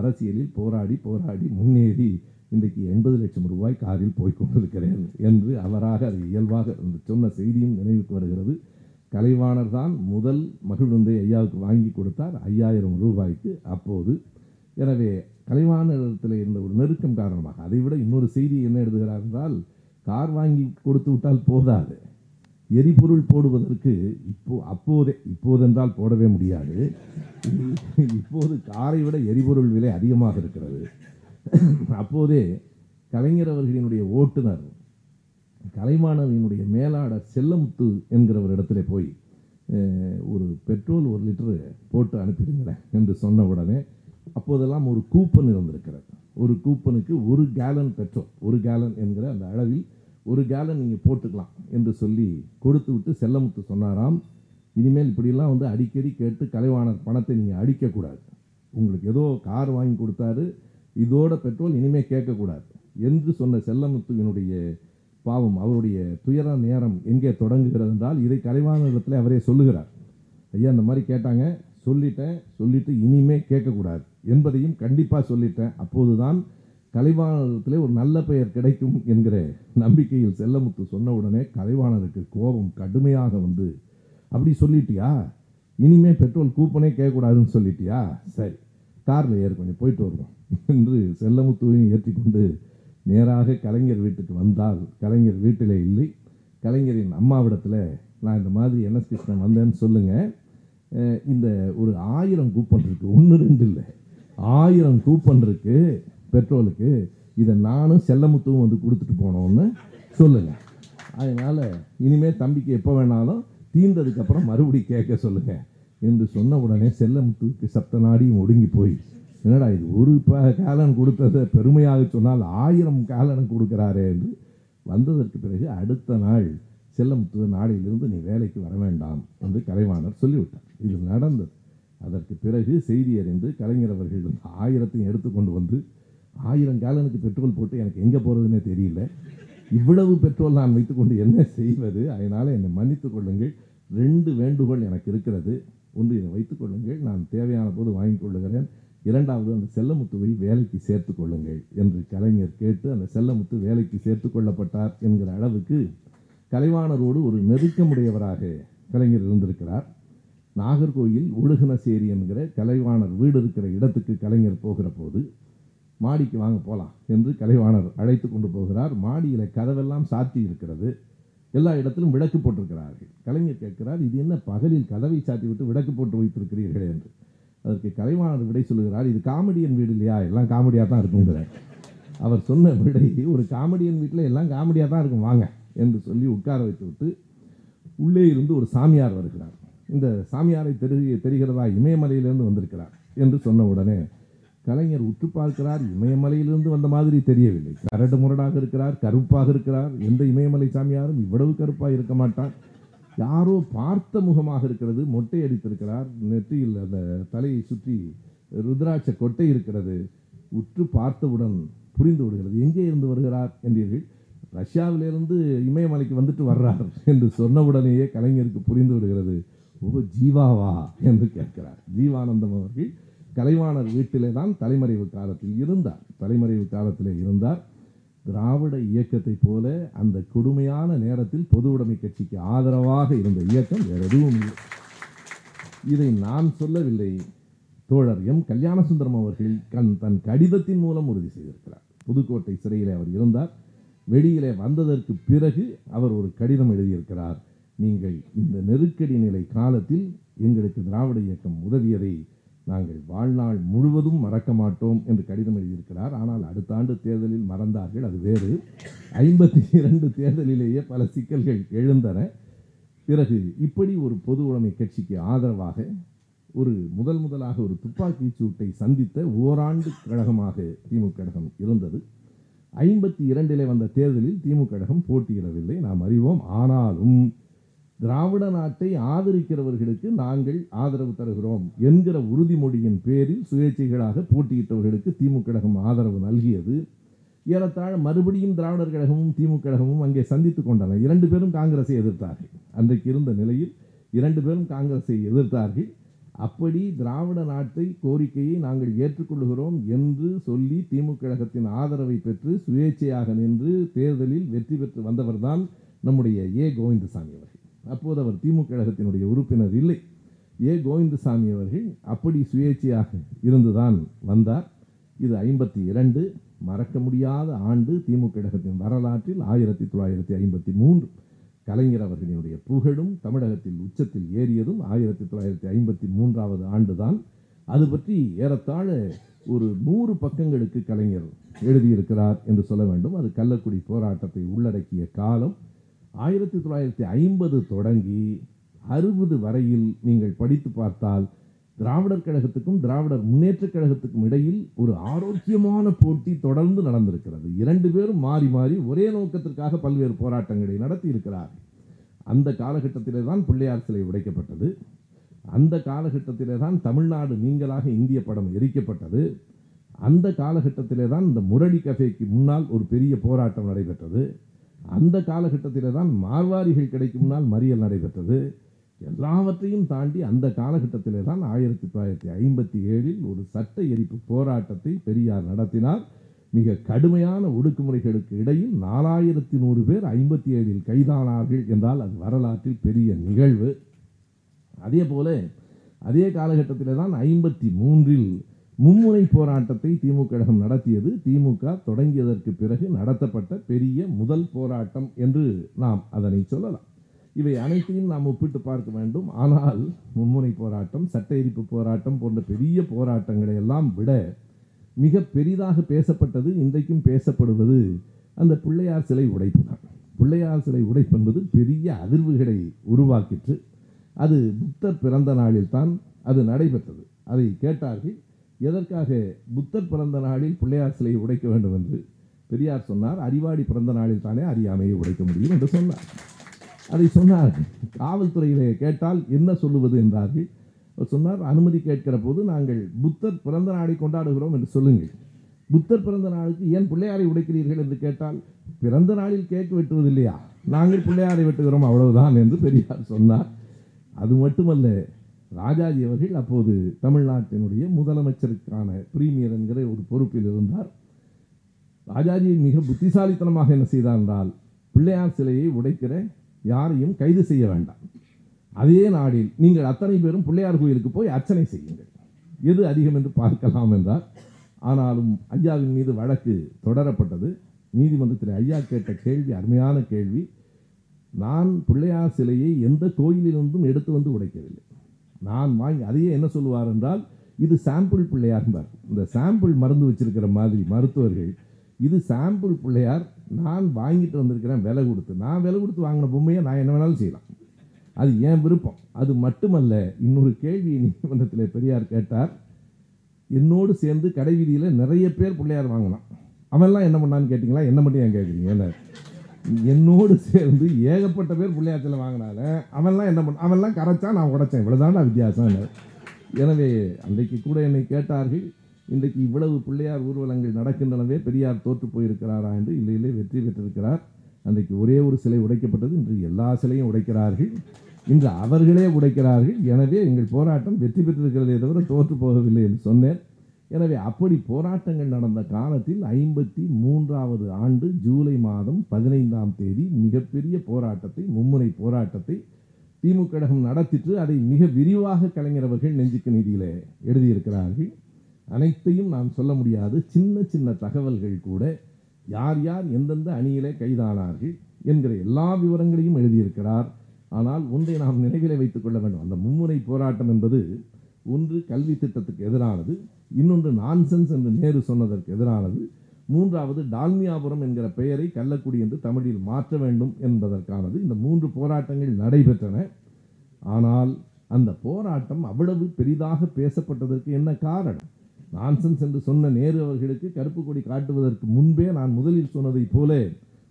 அரசியலில் போராடி போராடி முன்னேறி இன்றைக்கு எண்பது லட்சம் ரூபாய் காரில் போய் கொண்டிருக்கிறேன் என்று அவராக அது இயல்பாக சொன்ன செய்தியும் நினைவுக்கு வருகிறது. கலைவாணர் தான் முதல் மகிழுந்தை ஐயாவுக்கு வாங்கி கொடுத்தார். ஐயாயிரம் ரூபாய்க்கு அப்போது. எனவே கலைவாணரத்தில் இருந்த ஒரு நெருக்கம் காரணமாக அதை விட இன்னொரு செய்தி என்ன எழுதுகிறார் என்றால் கார் வாங்கி கொடுத்து விட்டால் போதாது. எரிபொருள் போடுவதற்கு இப்போ அப்போதே இப்போதென்றால் போடவே முடியாது. இப்போது காரை விட எரிபொருள் விலை அதிகமாக இருக்கிறது. அப்போதே கலைஞர் அவர்களினுடைய ஓட்டுநர் கலைமானவினுடைய மேலாளர் செல்லமுத்து என்கிற ஒரு இடத்துல போய் ஒரு பெட்ரோல் ஒரு லிட்டரு போட்டு அனுப்பிடுங்களேன் என்று சொன்ன உடனே அப்போதெல்லாம் ஒரு கூப்பன் இருந்திருக்கிறது. ஒரு கூப்பனுக்கு ஒரு கேலன் பெட்ரோல் ஒரு கேலன் என்கிற அந்த அளவில் ஒரு கேலன் நீங்கள் போட்டுக்கலாம் என்று சொல்லி கொடுத்து விட்டு செல்லமுத்து சொன்னாராம். இனிமேல் இப்படிலாம் வந்து அடிக்கடி கேட்டு கலைவாணர் பணத்தை நீங்கள் அடிக்கக்கூடாது. உங்களுக்கு ஏதோ கார் வாங்கி கொடுத்தாரு இதோட பெட்ரோல் இனிமேல் கேட்கக்கூடாது என்று சொன்ன செல்லமுத்துவினுடைய பாவம் அவருடைய துயர நேரம் எங்கே தொடங்குகிறது என்றால் இதை கலைவாணரிடத்தில் அவரே சொல்லுகிறார். ஐயா இந்த மாதிரி கேட்டாங்க. சொல்லிட்டேன். சொல்லிட்டு இனிமே கேட்கக்கூடாது. என்பதையும் கண்டிப்பாக சொல்லிட்டேன். அப்போதுதான் கலைவாணத்தில் ஒரு நல்ல பெயர் கிடைக்கும் என்கிற நம்பிக்கையில் செல்லமுத்து சொன்ன உடனே கலைவாணருக்கு கோபம் கடுமையாக வந்து அப்படி சொல்லிட்டியா? இனிமே பெட்ரோல் கூப்பனே கேட்கக்கூடாதுன்னு சொல்லிட்டியா? சரி காரில் ஏறு கொஞ்சம் போயிட்டு வருவோம் என்று செல்லமுத்துவையும் ஏற்றிக்கொண்டு நேராக கலைஞர் வீட்டுக்கு வந்தால் கலைஞர் வீட்டில் இல்லை. கலைஞரின் அம்மாவிடத்தில் நான் இந்த மாதிரி என்எஸ் கிருஷ்ணன் வந்தேன்னு சொல்லுங்கள் இந்த ஒரு ஆயிரம் கூப்பன் இருக்குது ஒன்று ரெண்டு இல்லை. ஆயிரம் கூப்பன் இருக்குது பெட்ரோலுக்கு. இதை நானும் செல்லமுத்துவும் வந்து கொடுத்துட்டு போனோம்னு சொல்லுங்கள் அதனால் இனிமேல் தம்பிக்கு எப்போ வேணாலும் தீர்ந்ததுக்கப்புறம் மறுபடி கேட்க சொல்லுங்கள் என்று சொன்ன உடனே செல்லமுத்துவுக்கு சப்த நாடியும் ஒடுங்கி போய் என்னடா இது ஒரு ப- காலன் கொடுத்ததை பெருமையாக சொன்னால் ஆயிரம் கேலன் கொடுக்கிறாரே என்று வந்ததற்கு பிறகு அடுத்த நாள் செல்லமுத்து நாளையிலிருந்து நீ வேலைக்கு வர வேண்டாம் என்று கலைவாணர் சொல்லிவிட்டார். இது நடந்தது. அதற்கு பிறகு செய்தி அறிந்து கலைஞர் அவர்கள் ஆயிரத்தையும் எடுத்துக்கொண்டு வந்து ஆயிரம் கேலனுக்கு பெட்ரோல் போட்டு எனக்கு எங்கே போகிறதுனே தெரியல. இவ்வளவு பெட்ரோல் நான் வைத்துக்கொண்டு என்ன செய்வது? அதனால் என்னை மன்னித்துக் கொள்ளுங்கள். ரெண்டு வேண்டுகோள் எனக்கு இருக்கிறது. ஒன்று இதை வைத்துக் கொள்ளுங்கள். நான் தேவையான போது வாங்கிக் கொள்ளுகிறேன். இரண்டாவது அந்த செல்லமுத்துவை வேலைக்கு சேர்த்து கொள்ளுங்கள் என்று கலைஞர் கேட்டு அந்த செல்லமுத்து வேலைக்கு சேர்த்து கொள்ளப்பட்டார் என்கிற அளவுக்கு கலைவாணரோடு ஒரு நெருக்கமுடையவராக கலைஞர் இருந்திருக்கிறார். நாகர்கோயில் உழுகுனசேரி என்கிற கலைவாணர் வீடு இருக்கிற இடத்துக்கு கலைஞர் போகிற போது மாடிக்கு வாங்க போகலாம் என்று கலைவாணர் அழைத்து கொண்டு போகிறார். மாடியில் கதவெல்லாம் சாத்தி இருக்கிறது. எல்லா இடத்திலும் விளக்கு போட்டிருக்கிறார்கள். கலைஞர் கேட்கிறார் இது என்ன பகலில் கதவை சாத்தி விட்டு விளக்கு போட்டு வைத்திருக்கிறீர்கள் என்று. அதற்கு கலைவாணர் விடை சொல்லுகிறார் இது காமெடியன் வீடு இல்லையா? எல்லாம் காமெடியாக தான் இருக்குங்கிறார் அவர் சொன்ன விடை ஒரு காமெடியன் வீட்டில் எல்லாம் காமெடியாக தான் இருக்கும் வாங்க என்று சொல்லி உட்கார வைத்து விட்டு உள்ளே இருந்து ஒரு சாமியார் வருகிறார். இந்த சாமியாரை தெரி தெரிகிறதா இமயமலையிலிருந்து வந்திருக்கிறார் என்று சொன்ன உடனே கலைஞர் உற்று பார்க்கிறார் இமயமலையிலிருந்து வந்த மாதிரி தெரியவில்லை. கரடு முரடாக இருக்கிறார் கருப்பாக இருக்கிறார். எந்த இமயமலை சாமியாரும் இவ்வளவு கருப்பாக இருக்க மாட்டார். யாரோ பார்த்த முகமாக இருக்கிறது மொட்டை அடித்திருக்கிறார் நெற்றியில் அந்த தலையை சுற்றி ருத்ராட்ச கொட்டை இருக்கிறது உற்று பார்த்தவுடன் புரிந்து விடுகிறது எங்கே இருந்து வருகிறார் என்றீர்கள்? ரஷ்யாவிலிருந்து இமயமலைக்கு வந்துட்டு வர்றார் என்று சொன்னவுடனேயே கலைஞருக்கு புரிந்து விடுகிறது ஓ ஜீவாவா என்று கேட்கிறார். ஜீவானந்தம் அவர்கள் கலைவாணர் வீட்டிலே தான் தலைமறைவு காலத்தில் இருந்தார். தலைமறைவு காலத்திலே இருந்தார். திராவிட இயக்கத்தைப் போல அந்த கொடுமையான நேரத்தில் பொது உடைமை கட்சிக்கு ஆதரவாக இருந்த இயக்கம் வேற எதுவும் இல்லை. இதை நான் சொல்லவில்லை. தோழர் எம். கல்யாணசுந்தரம் அவர்கள் கண் தன் கடிதத்தின் மூலம் உறுதி செய்திருக்கிறார். புதுக்கோட்டை சிறையிலே அவர் இருந்தார். வெளியிலே வந்ததற்கு பிறகு அவர் ஒரு கடிதம் எழுதியிருக்கிறார். நீங்கள் இந்த நெருக்கடி நிலை காலத்தில் எங்களுக்கு திராவிட இயக்கம் உதவியதை நாங்கள் வாழ்நாள் முழுவதும் மறக்க மாட்டோம் என்று கடிதம் எழுதியிருக்கிறார். ஆனால் அடுத்த ஆண்டு தேர்தலில் மறந்தார்கள். அது வேறு. ஐம்பத்தி இரண்டு தேர்தலிலேயே பல சிக்கல்கள் எழுந்தன. பிறகு இப்படி ஒரு பொது உடைமை கட்சிக்கு ஆதரவாக ஒரு முதல் முதலாக ஒரு துப்பாக்கி சூட்டை சந்தித்த ஓராண்டு கழகமாக திமுக கழகம் இருந்தது. ஐம்பத்தி இரண்டிலே வந்த தேர்தலில் திமுக கழகம் போட்டியிடவில்லை. நாம் அறிவோம். ஆனாலும் திராவிட நாட்டை ஆதரிக்கிறவர்களுக்கு நாங்கள் ஆதரவு தருகிறோம் என்கிற உறுதிமொழியின் பேரில் சுயேட்சைகளாக போட்டியிட்டவர்களுக்கு திமுக கழகம் ஆதரவு நல்கியது. ஏறத்தாழ மறுபடியும் திராவிடர் கழகமும் திமுக கழகமும் அங்கே சந்தித்துக் கொண்டன. இரண்டு பேரும் காங்கிரஸை எதிர்த்தார்கள். அன்றைக்கு இருந்த நிலையில் இரண்டு பேரும் காங்கிரஸை எதிர்த்தார்கள். அப்படி திராவிட நாட்டை கோரிக்கையை நாங்கள் ஏற்றுக்கொள்கிறோம் என்று சொல்லி திமுக கழகத்தின் ஆதரவை பெற்று சுயேட்சையாக நின்று தேர்தலில் வெற்றி பெற்று வந்தவர்தான் நம்முடைய ஏ. கோவிந்தசாமி அவர்கள். அப்போது அவர் திமுக கழகத்தினுடைய உறுப்பினர் இல்லை. ஏ. கோவிந்தசாமி அவர்கள் அப்படி சுயேட்சையாக இருந்துதான் வந்தார். இது ஐம்பத்தி இரண்டு மறக்க முடியாத ஆண்டு திமுக கழகத்தின் வரலாற்றில் ஆயிரத்தி தொள்ளாயிரத்தி ஐம்பத்தி மூன்று. கலைஞர் அவர்களினுடைய புகழும் தமிழகத்தில் உச்சத்தில் ஏறியதும் ஆயிரத்தி தொள்ளாயிரத்தி ஐம்பத்தி மூன்றாவது ஆண்டு தான் அது பற்றி ஏறத்தாழ ஒரு நூறு பக்கங்களுக்கு கலைஞர் எழுதியிருக்கிறார் என்று சொல்ல வேண்டும். அது கள்ளக்குடி போராட்டத்தை உள்ளடக்கிய காலம். ஆயிரத்தி தொள்ளாயிரத்தி ஐம்பது தொடங்கி அறுபது வரையில் நீங்கள் படித்து பார்த்தால் திராவிடர் கழகத்துக்கும் திராவிடர் முன்னேற்றக் கழகத்துக்கும் இடையில் ஒரு ஆரோக்கியமான போட்டி தொடர்ந்து நடந்திருக்கிறது. இரண்டு பேரும் மாறி மாறி ஒரே நோக்கத்திற்காக பல்வேறு போராட்டங்களை நடத்தி இருக்கிறார் அந்த காலகட்டத்திலே தான் பிள்ளையார் சிலை உடைக்கப்பட்டது. அந்த காலகட்டத்திலே தான் தமிழ்நாடு நீங்களாக இந்திய படம் எரிக்கப்பட்டது. அந்த காலகட்டத்திலே தான் இந்த முரளி கஃபேக்கு முன்னால் ஒரு பெரிய போராட்டம் நடைபெற்றது. அந்த காலகட்டத்தில் தான் மார்வாரிகள் கிடைக்கும் நாள் மறியல் நடைபெற்றது. எல்லாவற்றையும் தாண்டி அந்த காலகட்டத்திலே தான் ஆயிரத்தி தொள்ளாயிரத்தி ஐம்பத்தி ஏழில் ஒரு சட்ட எரிப்பு போராட்டத்தை பெரியார் நடத்தினார். மிக கடுமையான ஒடுக்குமுறைகளுக்கு இடையில் நாலாயிரத்தி நூறு பேர் ஐம்பத்தி ஏழில் கைதானார்கள் என்றால் அது வரலாற்றில் பெரிய நிகழ்வு. அதே போல அதே காலகட்டத்தில் தான் ஐம்பத்தி மூன்றில் மும்முனை போராட்டத்தை திமுக கழகம் நடத்தியது. திமுக தொடங்கியதற்கு பிறகு நடத்தப்பட்ட பெரிய முதல் போராட்டம் என்று நாம் அதனை சொல்லலாம். இவை அனைத்தையும் நாம் ஒப்பிட்டு பார்க்க வேண்டும். ஆனால் மும்முனை போராட்டம் சட்ட எரிப்பு போராட்டம் போன்ற பெரிய போராட்டங்களை எல்லாம் விட மிக பெரிதாக பேசப்பட்டது இன்றைக்கும் பேசப்படுவது அந்த பிள்ளையார் சிலை உடைப்பு தான் பிள்ளையார் சிலை உடைப்பு என்பது பெரிய அதிர்வுகளை உருவாக்கிற்று. அது புத்தர் பிறந்த நாளில் தான் அது நடைபெற்றது. அதை கேட்டார்கள் எதற்காக புத்தர் பிறந்த நாளில் பிள்ளையார் சிலையை உடைக்க வேண்டும் என்று? பெரியார் சொன்னார் அறிவாடி பிறந்த நாளில் தானே அறியாமையை உடைக்க முடியும் என்று சொன்னார். அதை சொன்னார். காவல்துறையிலே கேட்டால் என்ன சொல்லுவது என்றார்கள். அவர் சொன்னார் அனுமதி கேட்கிற போது நாங்கள் புத்தர் பிறந்த நாளை கொண்டாடுகிறோம் என்று சொல்லுங்கள். புத்தர் பிறந்த நாளுக்கு ஏன் பிள்ளையாரை உடைக்கிறீர்கள்? என்று கேட்டால் பிறந்த நாளில் கேக் வெட்டுவது இல்லையா நாங்கள் பிள்ளையாரை வெட்டுகிறோம் அவ்வளவுதான் என்று பெரியார் சொன்னார். அது மட்டுமல்ல ராஜாஜி அவர்கள் அப்போது தமிழ்நாட்டினுடைய முதலமைச்சருக்கான பிரீமியர் என்கிற ஒரு பொறுப்பில் இருந்தார். ராஜாஜி மிக புத்திசாலித்தனமாக என்ன செய்தார் என்றால் பிள்ளையார் சிலையை உடைக்கிற யாரையும் கைது செய்ய வேண்டாம். அதே நாளில் நீங்கள் அத்தனை பேரும் பிள்ளையார் கோயிலுக்கு போய் அர்ச்சனை செய்யுங்கள். எது அதிகம் என்று பார்க்கலாம் என்றார். ஆனாலும் ஐயாவின் மீது வழக்கு தொடரப்பட்டது. நீதிமன்றத்தில் ஐயா கேட்ட கேள்வி அருமையான கேள்வி. நான் பிள்ளையார் சிலையை எந்த கோயிலிலிருந்தும் எடுத்து வந்து உடைக்கவில்லை. நான் வாங்கி அதையே என்ன சொல்லுவார் என்றால் இது சாம்பிள் பிள்ளையார்பார் இந்த சாம்பிள் மருந்து வச்சிருக்கிற மாதிரி மருத்துவர்கள் இது சாம்பிள் பிள்ளையார் நான் வாங்கிட்டு வந்திருக்கிறேன் விலை கொடுத்து. நான் விலை கொடுத்து வாங்கின பொம்மையை நான் என்ன வேணாலும் செய்யலாம். அது என் விருப்பம். அது மட்டுமல்ல இன்னொரு கேள்வி நீதிமன்றத்தில் பெரியார் கேட்டார் என்னோடு சேர்ந்து கடை வீதியில் நிறைய பேர் பிள்ளையார் வாங்கினான். அவன்லாம் என்ன பண்ணான்னு கேட்டிங்களா? என்ன மட்டும் ஏன் கேட்குறீங்க என்ன? என்னோடு சேர்ந்து ஏகப்பட்ட பேர் பிள்ளையாத்தில் வாங்கினால அவன்லாம் என்ன பண்ண அவன்லாம் கரைச்சான் நான் உடைச்சேன். இவ்வளோதான வித்தியாசம் எனவே அன்றைக்கு கூட என்னை கேட்டார்கள் இன்றைக்கு இவ்வளவு பிள்ளையார் ஊர்வலங்கள் நடக்கின்றனவே பெரியார் தோற்று போயிருக்கிறாரா? என்று. இல்லை இல்லை வெற்றி பெற்றிருக்கிறார். அன்றைக்கு ஒரே ஒரு சிலை உடைக்கப்பட்டது. இன்று எல்லா சிலையும் உடைக்கிறார்கள். இன்று அவர்களே உடைக்கிறார்கள். எனவே எங்கள் போராட்டம் வெற்றி பெற்றிருக்கிறதே தவிர தோற்று போகவில்லை என்று சொன்னேன். எனவே அப்படி போராட்டங்கள் நடந்த காலத்தில் ஐம்பத்தி மூன்றாவது ஆண்டு ஜூலை மாதம் பதினைந்தாம் தேதி மிகப்பெரிய போராட்டத்தை மும்முனை போராட்டத்தை திமுக கழகம் நடத்திட்டு அதை மிக விரிவாக கலைஞர் அவர்கள் நெஞ்சுக்கு நிதியிலே எழுதியிருக்கிறார்கள். அனைத்தையும் நான் சொல்ல முடியாது. சின்ன சின்ன தகவல்கள் கூட யார் யார் எந்தெந்த அணியிலே கைதானார்கள் என்கிற எல்லா விவரங்களையும் எழுதியிருக்கிறார். ஆனால் ஒன்றை நாம் நினைவிலே வைத்துக் கொள்ள வேண்டும். அந்த மும்முனை போராட்டம் என்பது ஒன்று கல்வி திட்டத்துக்கு எதிரானது. இன்னொன்று நான்சென்ஸ் என்று நேரு சொன்னதற்கு எதிரானது. மூன்றாவது டால்மியாபுரம் என்கிற பெயரை கள்ளக்குடி என்று தமிழில் மாற்ற வேண்டும் என்பதற்கானது இந்த மூன்று போராட்டங்கள் நடைபெற்றன. ஆனால் அந்த போராட்டம் அவ்வளவு பெரிதாக பேசப்பட்டதற்கு என்ன காரணம்? நான்சென்ஸ் என்று சொன்ன நேரு அவர்களுக்கு கருப்பு கொடி காட்டுவதற்கு முன்பே நான் முதலில் சொன்னதைப் போல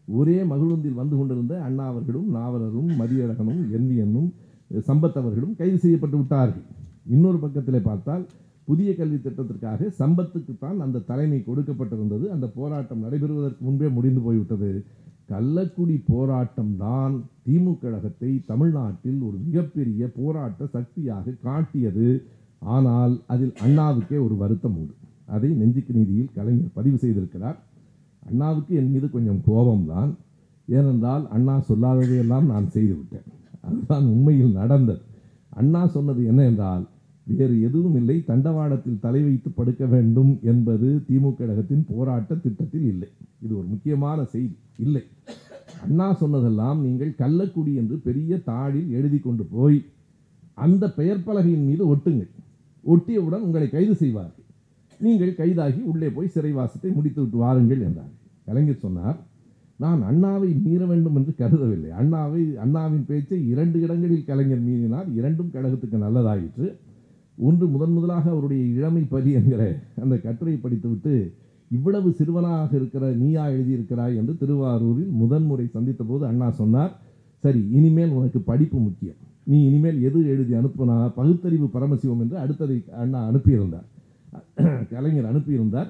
ஒரே மகிழுந்தில் வந்து கொண்டிருந்த அண்ணா அவர்களும் நாவலரும் மதியழகனும் என்வியனும் சம்பத் அவர்களும் கைது செய்யப்பட்டு விட்டார்கள். இன்னொரு பக்கத்தில் பார்த்தால் புதிய கல்வி திட்டத்திற்காக சம்பத்துக்குத்தான் அந்த தலைமை கொடுக்கப்பட்டிருந்தது. அந்த போராட்டம் நடைபெறுவதற்கு முன்பே முடிந்து போய்விட்டது. கள்ளக்குடி போராட்டம் தான் திமுக கழகத்தை தமிழ்நாட்டில் ஒரு மிகப்பெரிய போராட்ட சக்தியாக காட்டியது. ஆனால் அதில் அண்ணாவுக்கே ஒரு வருத்தம் உண்டு. அதை நெஞ்சுக்கு நீதியில் கலைஞர் பதிவு செய்திருக்கிறார். அண்ணாவுக்கு என் மீது கொஞ்சம் கோபம்தான் ஏனென்றால் அண்ணா சொல்லாததையெல்லாம் நான் செய்துவிட்டேன். அதுதான் உண்மையில் நடந்தது. அண்ணா சொன்னது என்ன என்றால் வேறு எதுவும் இல்லை. தண்டவாளத்தில் தலை வைத்து படுக்க வேண்டும் என்பது திமுக கழகத்தின் போராட்ட திட்டத்தில் இல்லை. இது ஒரு முக்கியமான செய்தி. இல்லை. அண்ணா சொன்னதெல்லாம் நீங்கள் கள்ளக்குடி என்று பெரிய தாளில் எழுதி கொண்டு போய் அந்த பெயர் பலகையின் மீது ஒட்டுங்கள். ஒட்டியவுடன் உங்களை கைது செய்வார்கள். நீங்கள் கைதாகி உள்ளே போய் சிறைவாசத்தை முடித்து விட்டு வாருங்கள் என்றார் கலைஞர் சொன்னார் நான் அண்ணாவை மீற வேண்டும் என்று கருதவில்லை. அண்ணாவை அண்ணாவின் பேச்சை இரண்டு இடங்களில் கலைஞர் மீறினார். இரண்டும் கழகத்துக்கு நல்லதாயிற்று. ஒன்று முதன் முதலாக அவருடைய இளமை பதி என்கிற அந்த கட்டுரை படித்துவிட்டு இவ்வளவு சிறுவனாக இருக்கிற நீயா எழுதியிருக்கிறாய் என்று திருவாரூரில் முதன்முறை சந்தித்த போது அண்ணா சொன்னார் சரி இனிமேல் உனக்கு படிப்பு முக்கியம். நீ இனிமேல் எது எழுதி அனுப்புனா பகுத்தறிவு பரமசிவம் என்று அடுத்ததை அண்ணா அனுப்பியிருந்தார். கலைஞர் அனுப்பியிருந்தார்.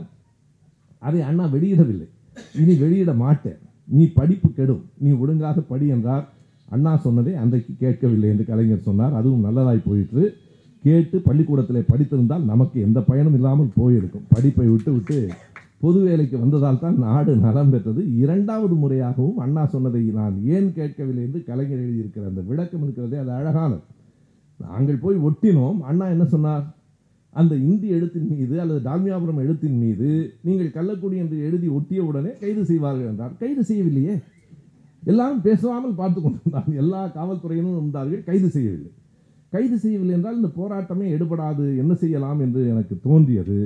அதை அண்ணா வெளியிடவில்லை. இனி வெளியிட மாட்டேன். நீ படிப்பு கெடும். நீ ஒழுங்காக படி என்றார். அண்ணா சொன்னதை அன்றைக்கு கேட்கவில்லை என்று கலைஞர் சொன்னார். அதுவும் நல்லதாய் போயிற்று. கேட்டு பள்ளிக்கூடத்தில் படித்திருந்தால் நமக்கு எந்த பயனும் இல்லாமல் போயிருக்கும். படிப்பை விட்டு விட்டு பொது வேலைக்கு வந்ததால் தான் நாடு நலம் பெற்றது. இரண்டாவது முறையாகவும் அண்ணா சொன்னதை நான் ஏன் கேட்கவில்லை என்று கலைஞர் எழுதியிருக்கிற அந்த விளக்கம் இருக்கிறதே அது அழகானது. நாங்கள் போய் ஒட்டினோம். அண்ணா என்ன சொன்னார்? அந்த இந்தி எழுத்தின் மீது அல்லது டால்மியாபுரம் எழுத்தின் மீது நீங்கள் கள்ளக்குடி என்று எழுதி ஒட்டிய உடனே கைது செய்வார்கள் என்றார். கைது செய்யவில்லையே. எல்லாரும் பேசாமல் பார்த்து கொண்டிருந்தார்கள். எல்லா காவல்துறையினரும் இருந்தார்கள். கைது செய்யவில்லை. கைது செய்யவில்லை என்றால் இந்த போராட்டமே எடுபடாது என்ன செய்யலாம் என்று எனக்கு தோன்றியது.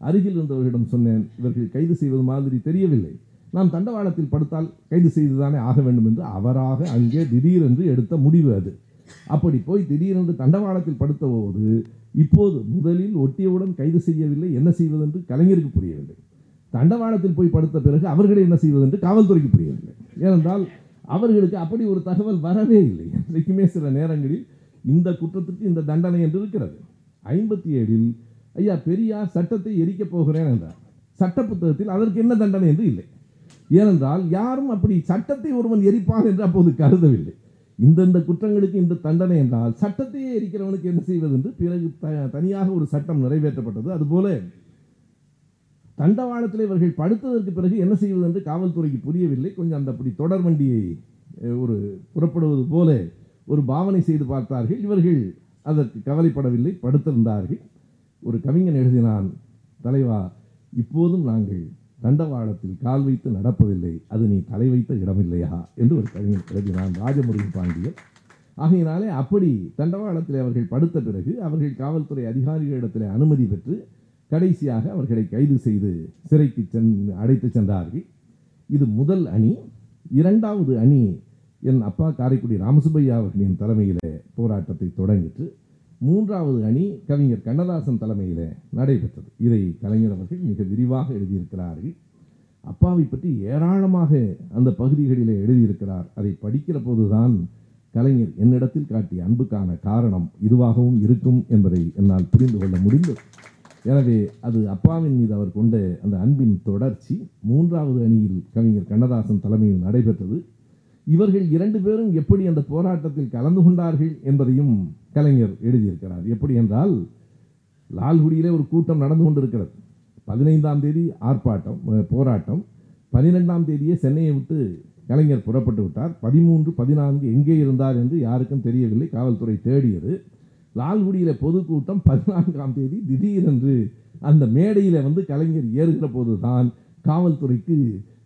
அருகில் இருந்தவர்களிடம் சொன்னேன் இவர்கள் கைது செய்வது மாதிரி தெரியவில்லை. நாம் தண்டவாளத்தில் படுத்தால் கைது செய்துதானே ஆக வேண்டும் என்று அவராக அங்கே திடீரென்று எடுத்த முடிவு அது. அப்படி போய் திடீரென்று தண்டவாளத்தில் படுத்த போது இப்போது முதலில் ஒட்டியவுடன் கைது செய்யவில்லை என்ன செய்வதென்று கலைஞருக்கு புரியவில்லை. தண்டவாளத்தில் போய் படுத்த பிறகு அவர்களை என்ன செய்வதென்று காவல்துறைக்கு புரியவில்லை. ஏனென்றால் அவர்களுக்கு அப்படி ஒரு தகவல் வரவே இல்லை. என்றைக்குமே சில நேரங்களில் இந்த குற்றத்திற்கு இந்த தண்டனை என்று இருக்கிறது. ஐம்பத்தி ஏழில் ஐயா பெரியார் சட்டத்தை எரிக்கப் போகிறேன் என்றார். சட்ட புத்தகத்தில் அதற்கு என்ன தண்டனை என்று இல்லை. ஏனென்றால் யாரும் அப்படி சட்டத்தை ஒருவன் எரிப்பான் என்று அப்போது கருதவில்லை. இந்தந்த குற்றங்களுக்கு இந்த தண்டனை என்றால் சட்டத்தையே எரிக்கிறவனுக்கு என்ன செய்வது என்று பிறகு த- தனியாக ஒரு சட்டம் நிறைவேற்றப்பட்டது. அதுபோல தண்டவாளத்தில் இவர்கள் படுத்ததற்கு பிறகு என்ன செய்வது என்று காவல்துறைக்கு புரியவில்லை. கொஞ்சம் அந்த அப்படி தொடர் வண்டியை ஒரு புறப்படுவது போல ஒரு பாவனை செய்து பார்த்தார்கள். இவர்கள் அதற்கு கவலைப்படவில்லை படுத்திருந்தார்கள். ஒரு கவிஞன் எழுதினான் தலைவா இப்போதும் நாங்கள் தண்டவாளத்தில் கால் வைத்து நடப்பதில்லை. அது நீ தலை வைத்த இடமில்லையா? என்று ஒரு கவிஞன் எழுதினான் ராஜமுருகன் பாண்டியன். ஆகையினாலே அப்படி தண்டவாளத்தில் அவர்கள் படுத்த பிறகு அவர்கள் காவல்துறை அதிகாரிகளிடத்தில் அனுமதி பெற்று கடைசியாக அவர்களை கைது செய்து சிறைக்கு சென் அழைத்து சென்றார்கள். இது முதல் அணி. இரண்டாவது அணி என் அப்பா காரைக்குடி ராமசுப்பையா அவர்களின் தலைமையிலே போராட்டத்தை தொடங்கிற்று மூன்றாவது அணி கவிஞர் கண்ணதாசன் தலைமையிலே நடைபெற்றது. இதை கலைஞர் அவர்கள் மிக விரிவாக எழுதியிருக்கிறார்கள். அப்பாவை பற்றி ஏராளமாக அந்த பகுதிகளிலே எழுதியிருக்கிறார். அதை படிக்கிற போதுதான் கலைஞர் என்னிடத்தில் காட்டிய அன்புக்கான காரணம் இதுவாகவும் இருக்கும் என்பதை என்னால் புரிந்து கொள்ள முடிந்தது. எனவே அது அப்பாவின் மீது அவர் கொண்ட அந்த அன்பின் தொடர்ச்சி மூன்றாவது அணியில் கவிஞர் கண்ணதாசன் தலைமையில் நடைபெற்றது. இவர்கள் இரண்டு பேரும் எப்படி அந்த போராட்டத்தில் கலந்து கொண்டார்கள் என்பதையும் கலைஞர் எழுதியிருக்கிறார். எப்படி என்றால் லால்குடியிலே ஒரு கூட்டம் நடந்து கொண்டிருக்கிறது. பதினைந்தாம் தேதி ஆர்ப்பாட்டம் போராட்டம். பனிரெண்டாம் தேதியே சென்னையை விட்டு கலைஞர் புறப்பட்டு விட்டார். பதிமூன்று பதினான்கு எங்கே இருந்தார் என்று யாருக்கும் தெரியவில்லை. காவல்துறை தேடியது. லால்குடியில் பொதுக்கூட்டம் பதினான்காம் தேதி திடீரென்று அந்த மேடையில் வந்து கலைஞர் ஏறுகிற போது தான் காவல்துறைக்கு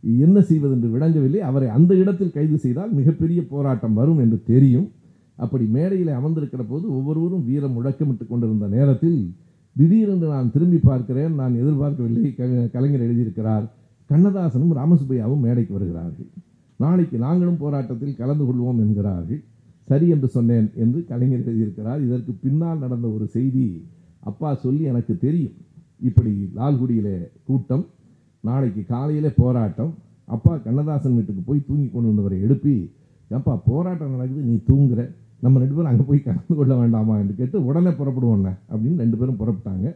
என்ன செய்வதென்று விளங்கவில்லை. அவரை அந்த இடத்தில் கைது செய்தால் மிகப்பெரிய போராட்டம் வரும் என்று தெரியும். அப்படி மேடையில் அமர்ந்திருக்கிற போது ஒவ்வொருவரும் வீரம் முழக்கமிட்டு கொண்டிருந்த நேரத்தில் திடீரென்று நான் திரும்பி பார்க்கிறேன். நான் எதிர்பார்க்கவில்லை. க- கலைஞர் எழுதியிருக்கிறார். கண்ணதாசனும் ராமசுப்பையாவும் மேடைக்கு வருகிறார்கள். நாளைக்கு நாங்களும் போராட்டத்தில் கலந்து கொள்வோம் என்கிறார்கள். சரி என்று சொன்னேன் என்று கலைஞர் எழுதியிருக்கிறார். இதற்கு பின்னால் நடந்த ஒரு செய்தி அப்பா சொல்லி எனக்கு தெரியும். இப்படி லால்குடியிலே கூட்டம் நாளைக்கு காலையிலே போராட்டம். அப்பா கண்ணதாசன் வீட்டுக்கு போய் தூங்கி கொண்டு வந்தவரை எழுப்பி ஏப்பா போராட்டம் நடக்குது நீ தூங்குற. நம்ம ரெண்டு பேரும் அங்கே போய் கலந்து கொள்ள வேண்டாமா? என்று கேட்டு உடனே புறப்படுவோண்ணே அப்படின்னு ரெண்டு பேரும் புறப்பட்டாங்க.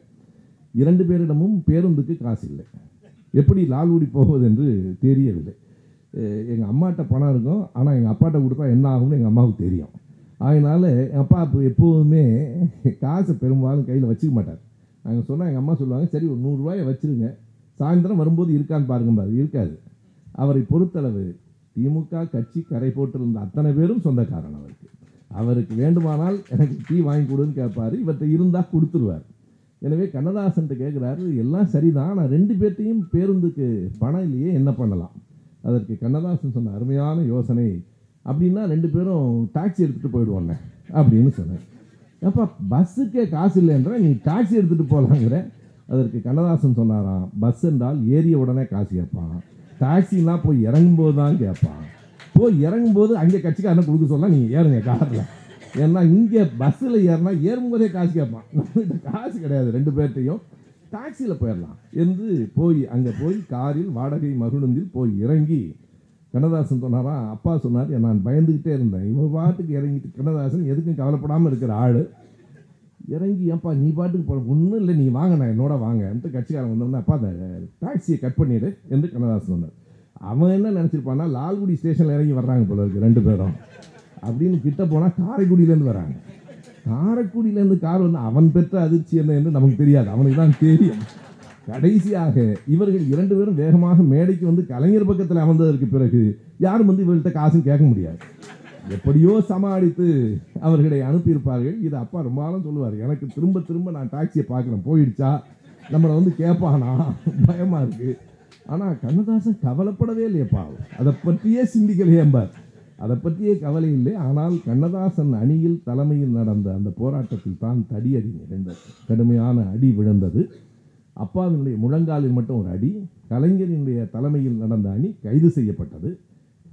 இரண்டு பேரிடமும் பேருந்துக்கு காசு இல்லை. எப்படி லால்குடி போவது என்று தெரியவில்லை. எங்கள் அம்மாட்ட பணம் இருக்கும். ஆனால் எங்கள் அப்பாட்ட கொடுத்தா என்ன ஆகும்னு எங்கள் அம்மாவுக்கு தெரியும். அதனால் எங்கள் அப்பா இப்போ எப்போதுமே காசை பெரும்பாலும் கையில் வச்சுக்க மாட்டார். நாங்கள் சொன்னால் எங்கள் அம்மா சொல்லுவாங்க சரி ஒரு நூறுரூவாயை வச்சுருங்க. சாயந்தரம் வரும்போது இருக்கான்னு பாருங்க பாரு இருக்காது. அவரை பொறுத்தளவு திமுக கட்சி கரை போட்டிருந்த அத்தனை பேரும் சொந்தக்காரன் அவருக்கு. அவருக்கு வேண்டுமானால் எனக்கு டீ வாங்கி கொடுன்னு கேட்பார் இவர்கிட்ட இருந்தால் கொடுத்துருவார். எனவே கண்ணதாசன்ட்டு கேட்குறாரு எல்லாம் சரிதான் ஆனால் ரெண்டு பேர்த்தையும் பேருந்துக்கு பணம் இல்லையே என்ன பண்ணலாம்? அதற்கு கண்ணதாசன் சொன்ன அருமையான யோசனை அப்படின்னா ரெண்டு பேரும் டாக்ஸி எடுத்துகிட்டு போயிடுவோண்ணே அப்படின்னு சொன்னேன் அப்போ பஸ்ஸுக்கே காசு இல்லைன்ற நீ டாக்ஸி எடுத்துகிட்டு போகலாங்கிற அதற்கு கண்ணதாசன் சொன்னாராம் பஸ் என்றால் ஏறிய உடனே காசு கேட்பான். டாக்ஸிலாம் போய் இறங்கும்போது தான் கேட்பான். போய் இறங்கும்போது அங்கே கட்சிக்காரனை கொடுக்க சொன்னால் நீங்கள் ஏறுங்க காரில். ஏன்னா இங்கே பஸ்ஸில் ஏறினா ஏறும்போதே காசு கேட்பான். நம்மகிட்ட காசு கிடையாது ரெண்டு பேர்ட்டையும். டாக்ஸியில் போயிடலாம். என்று போய் அங்கே போய் காரில் வாடகை மகிழுந்தில் போய் இறங்கி கண்ணதாசன் சொன்னாரா அப்பா சொன்னார் நான் பயந்துக்கிட்டே இருந்தேன். இவன் பாட்டுக்கு இறங்கிட்டு கண்ணதாசன் எதுக்கும் கவலைப்படாமல் இருக்கிற ஆள். இறங்கி ஏன்ப்பா நீ பாட்டுக்கு போன ஒன்றும் இல்லை நீ வாங்க நான் என்னோட வாங்க. அந்த கட்சிக்காரன் வந்தோம்னா அப்பா அந்த டாக்ஸியை கட் பண்ணிடு என்று கண்ணதாசன் சொன்னார். அவன் என்ன நினச்சிருப்பான்னா லால்குடி ஸ்டேஷனில் இறங்கி வர்றாங்க போல இருக்கு ரெண்டு பேரும். அப்படின்னு கிட்ட போனால் காரைக்குடியிலேருந்து வராங்க. காரைக்குடியிலேருந்து கார் வந்து அவன் பெற்ற அதிர்ச்சி என்ன என்று நமக்கு தெரியாது. அவனுக்கு தான் தெரியும். கடைசியாக இவர்கள் இரண்டு பேரும் வேகமாக மேடைக்கு வந்து கலைஞர் பக்கத்தில் அமர்ந்ததற்கு பிறகு யாரும் வந்து இவர்கள்ட்ட காசும் கேட்க முடியாது. எப்படியோ சமாளித்து அவர்களை அனுப்பியிருப்பார்கள். இது அப்பா ரொம்ப நாளும் சொல்லுவார். எனக்கு திரும்ப திரும்ப நான் டாக்ஸியை பார்க்குறேன். போயிடுச்சா? நம்மளை வந்து கேட்பானா பயமாக இருக்குது ஆனால் கண்ணதாசன் கவலைப்படவே இல்லையப்பா அதை பற்றியே சிந்திக்கலையேம்பார் அதை பற்றியே கவலை இல்லை. ஆனால் கண்ணதாசன் அணியில் தலைமையில் நடந்த அந்த போராட்டத்தில் தான் தடியடி நிகழ்ந்தது கடுமையான அடி விழுந்தது. அப்பாவினுடைய முழங்காலில் மட்டும் ஒரு அடி கலைஞரினுடைய தலைமையில் நடந்த அணி கைது செய்யப்பட்டது.